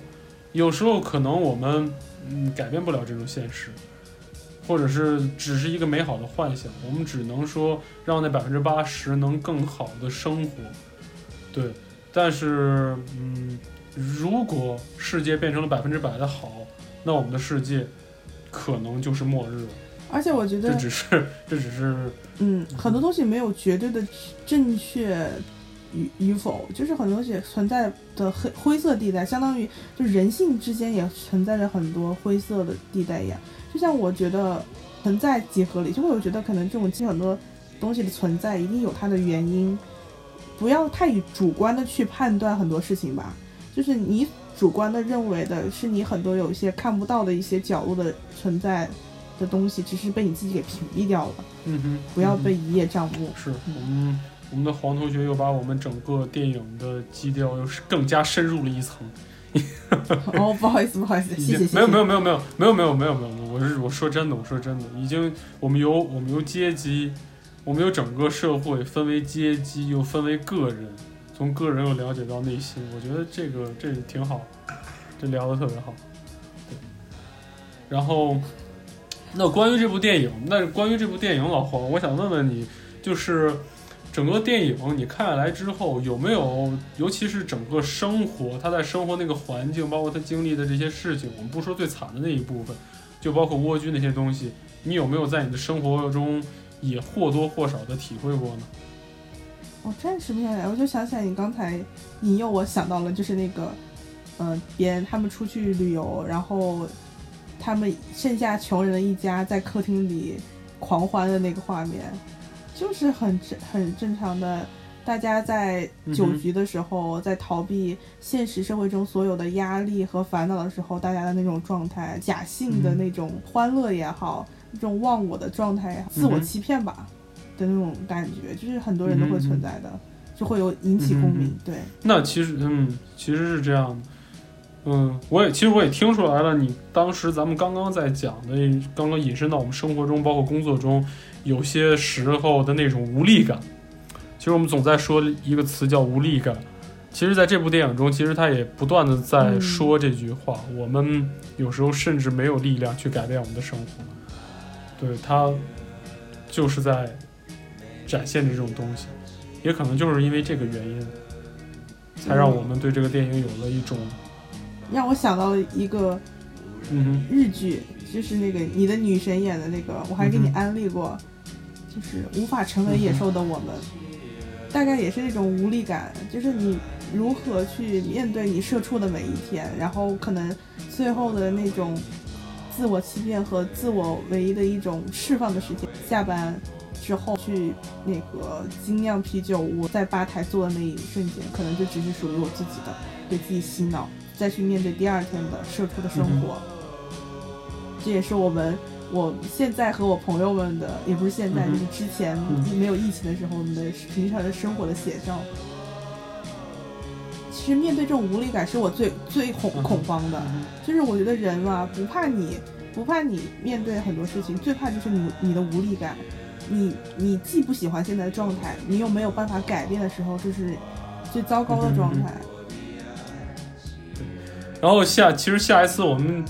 有时候可能我们嗯改变不了这种现实，或者是只是一个美好的幻想，我们只能说让那百分之八十能更好的生活。对，但是嗯，如果世界变成了百分之百的好，那我们的世界可能就是末日了。而且我觉得这，只是这只是嗯，很多东西没有绝对的正确与与否，就是很多东西存在的黑灰色地带，相当于就人性之间也存在着很多灰色的地带一样。就像我觉得存在即合理，就会我觉得可能这种很多东西的存在一定有它的原因，不要太以主观的去判断很多事情吧。就是你主观的认为的是你很多有一些看不到的一些角落的存在的东西，只是被你自己给屏蔽掉了，嗯哼，不要被一叶障目。是我们我们的黄同学又把我们整个电影的基调又是更加深入了一层。哦，不好意思，不好意思，谢谢，没有没有没有没有没有没有没有没有，我是我说真的，我说真的，已经我们由我们由阶级，我们由整个社会分为阶级，又分为个人，从个人又了解到内心，我觉得这个这个挺好，这聊得特别好。对，然后那关于这部电影，那关于这部电影，老黄，我想问问你，就是。整个电影你看下来之后，有没有，尤其是整个生活，他在生活那个环境，包括他经历的这些事情，我们不说最惨的那一部分，就包括蜗居那些东西，你有没有在你的生活中也或多或少的体会过呢？我暂时没想来，我就想起来你刚才引诱我想到了，就是那个，嗯，别人他们出去旅游，然后他们剩下穷人的一家在客厅里狂欢的那个画面，就是很正很正常的，大家在酒局的时候，在逃避现实社会中所有的压力和烦恼的时候，大家的那种状态，假性的那种欢乐也好，那种忘我的状态也好，自我欺骗吧。的那种感觉，就是很多人都会存在的，就会有引起共鸣。对，那其实，嗯，其实是这样的，嗯，我也其实我也听出来了，你当时咱们刚刚在讲的，刚刚引申到我们生活中，包括工作中，有些时候的那种无力感。其实我们总在说一个词叫无力感，其实在这部电影中，其实他也不断的在说这句话。我们有时候甚至没有力量去改变我们的生活，对他就是在。展现这种东西，也可能就是因为这个原因，才让我们对这个电影有了一种，让我想到了一个，嗯日剧，就是那个你的女神演的那个，我还给你安利过，就是无法成为野兽的我们，大概也是那种无力感，就是你如何去面对你社畜的每一天，然后可能最后的那种自我欺骗和自我唯一的一种释放的时间，下班。之后去那个精酿啤酒屋，在吧台坐的那一瞬间，可能就只是属于我自己的，给自己洗脑，再去面对第二天的社畜的生活。这也是我们我现在和我朋友们的，也不是现在，就是之前没有疫情的时候，我们的平常的生活的写照。其实面对这种无力感，是我最最恐恐慌的。就是我觉得人嘛，不怕你不怕你面对很多事情，最怕就是你你的无力感。你你既不喜欢现在的状态，你又没有办法改变的时候，这是最糟糕的状态。然后下其实下一次我们，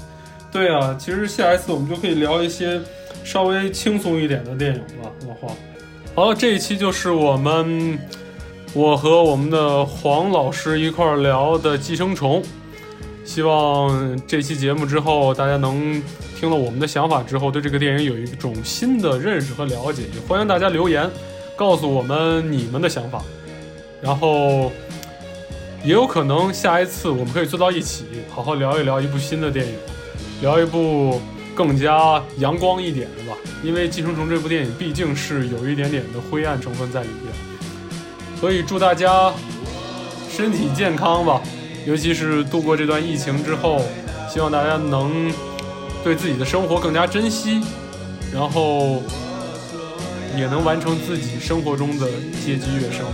对啊，其实下一次我们就可以聊一些稍微轻松一点的电影了。老黄，好，这一期就是我们我和我们的黄老师一块儿聊的《寄生虫》，希望这期节目之后大家能。听了我们的想法之后，对这个电影有一种新的认识和了解，也欢迎大家留言告诉我们你们的想法。然后，也有可能下一次我们可以坐到一起，好好聊一聊一部新的电影，聊一部更加阳光一点的吧。因为《寄生虫》这部电影毕竟是有一点点的灰暗成分在里边，所以祝大家身体健康吧，尤其是度过这段疫情之后，希望大家能。对自己的生活更加珍惜，然后也能完成自己生活中的阶级跃升。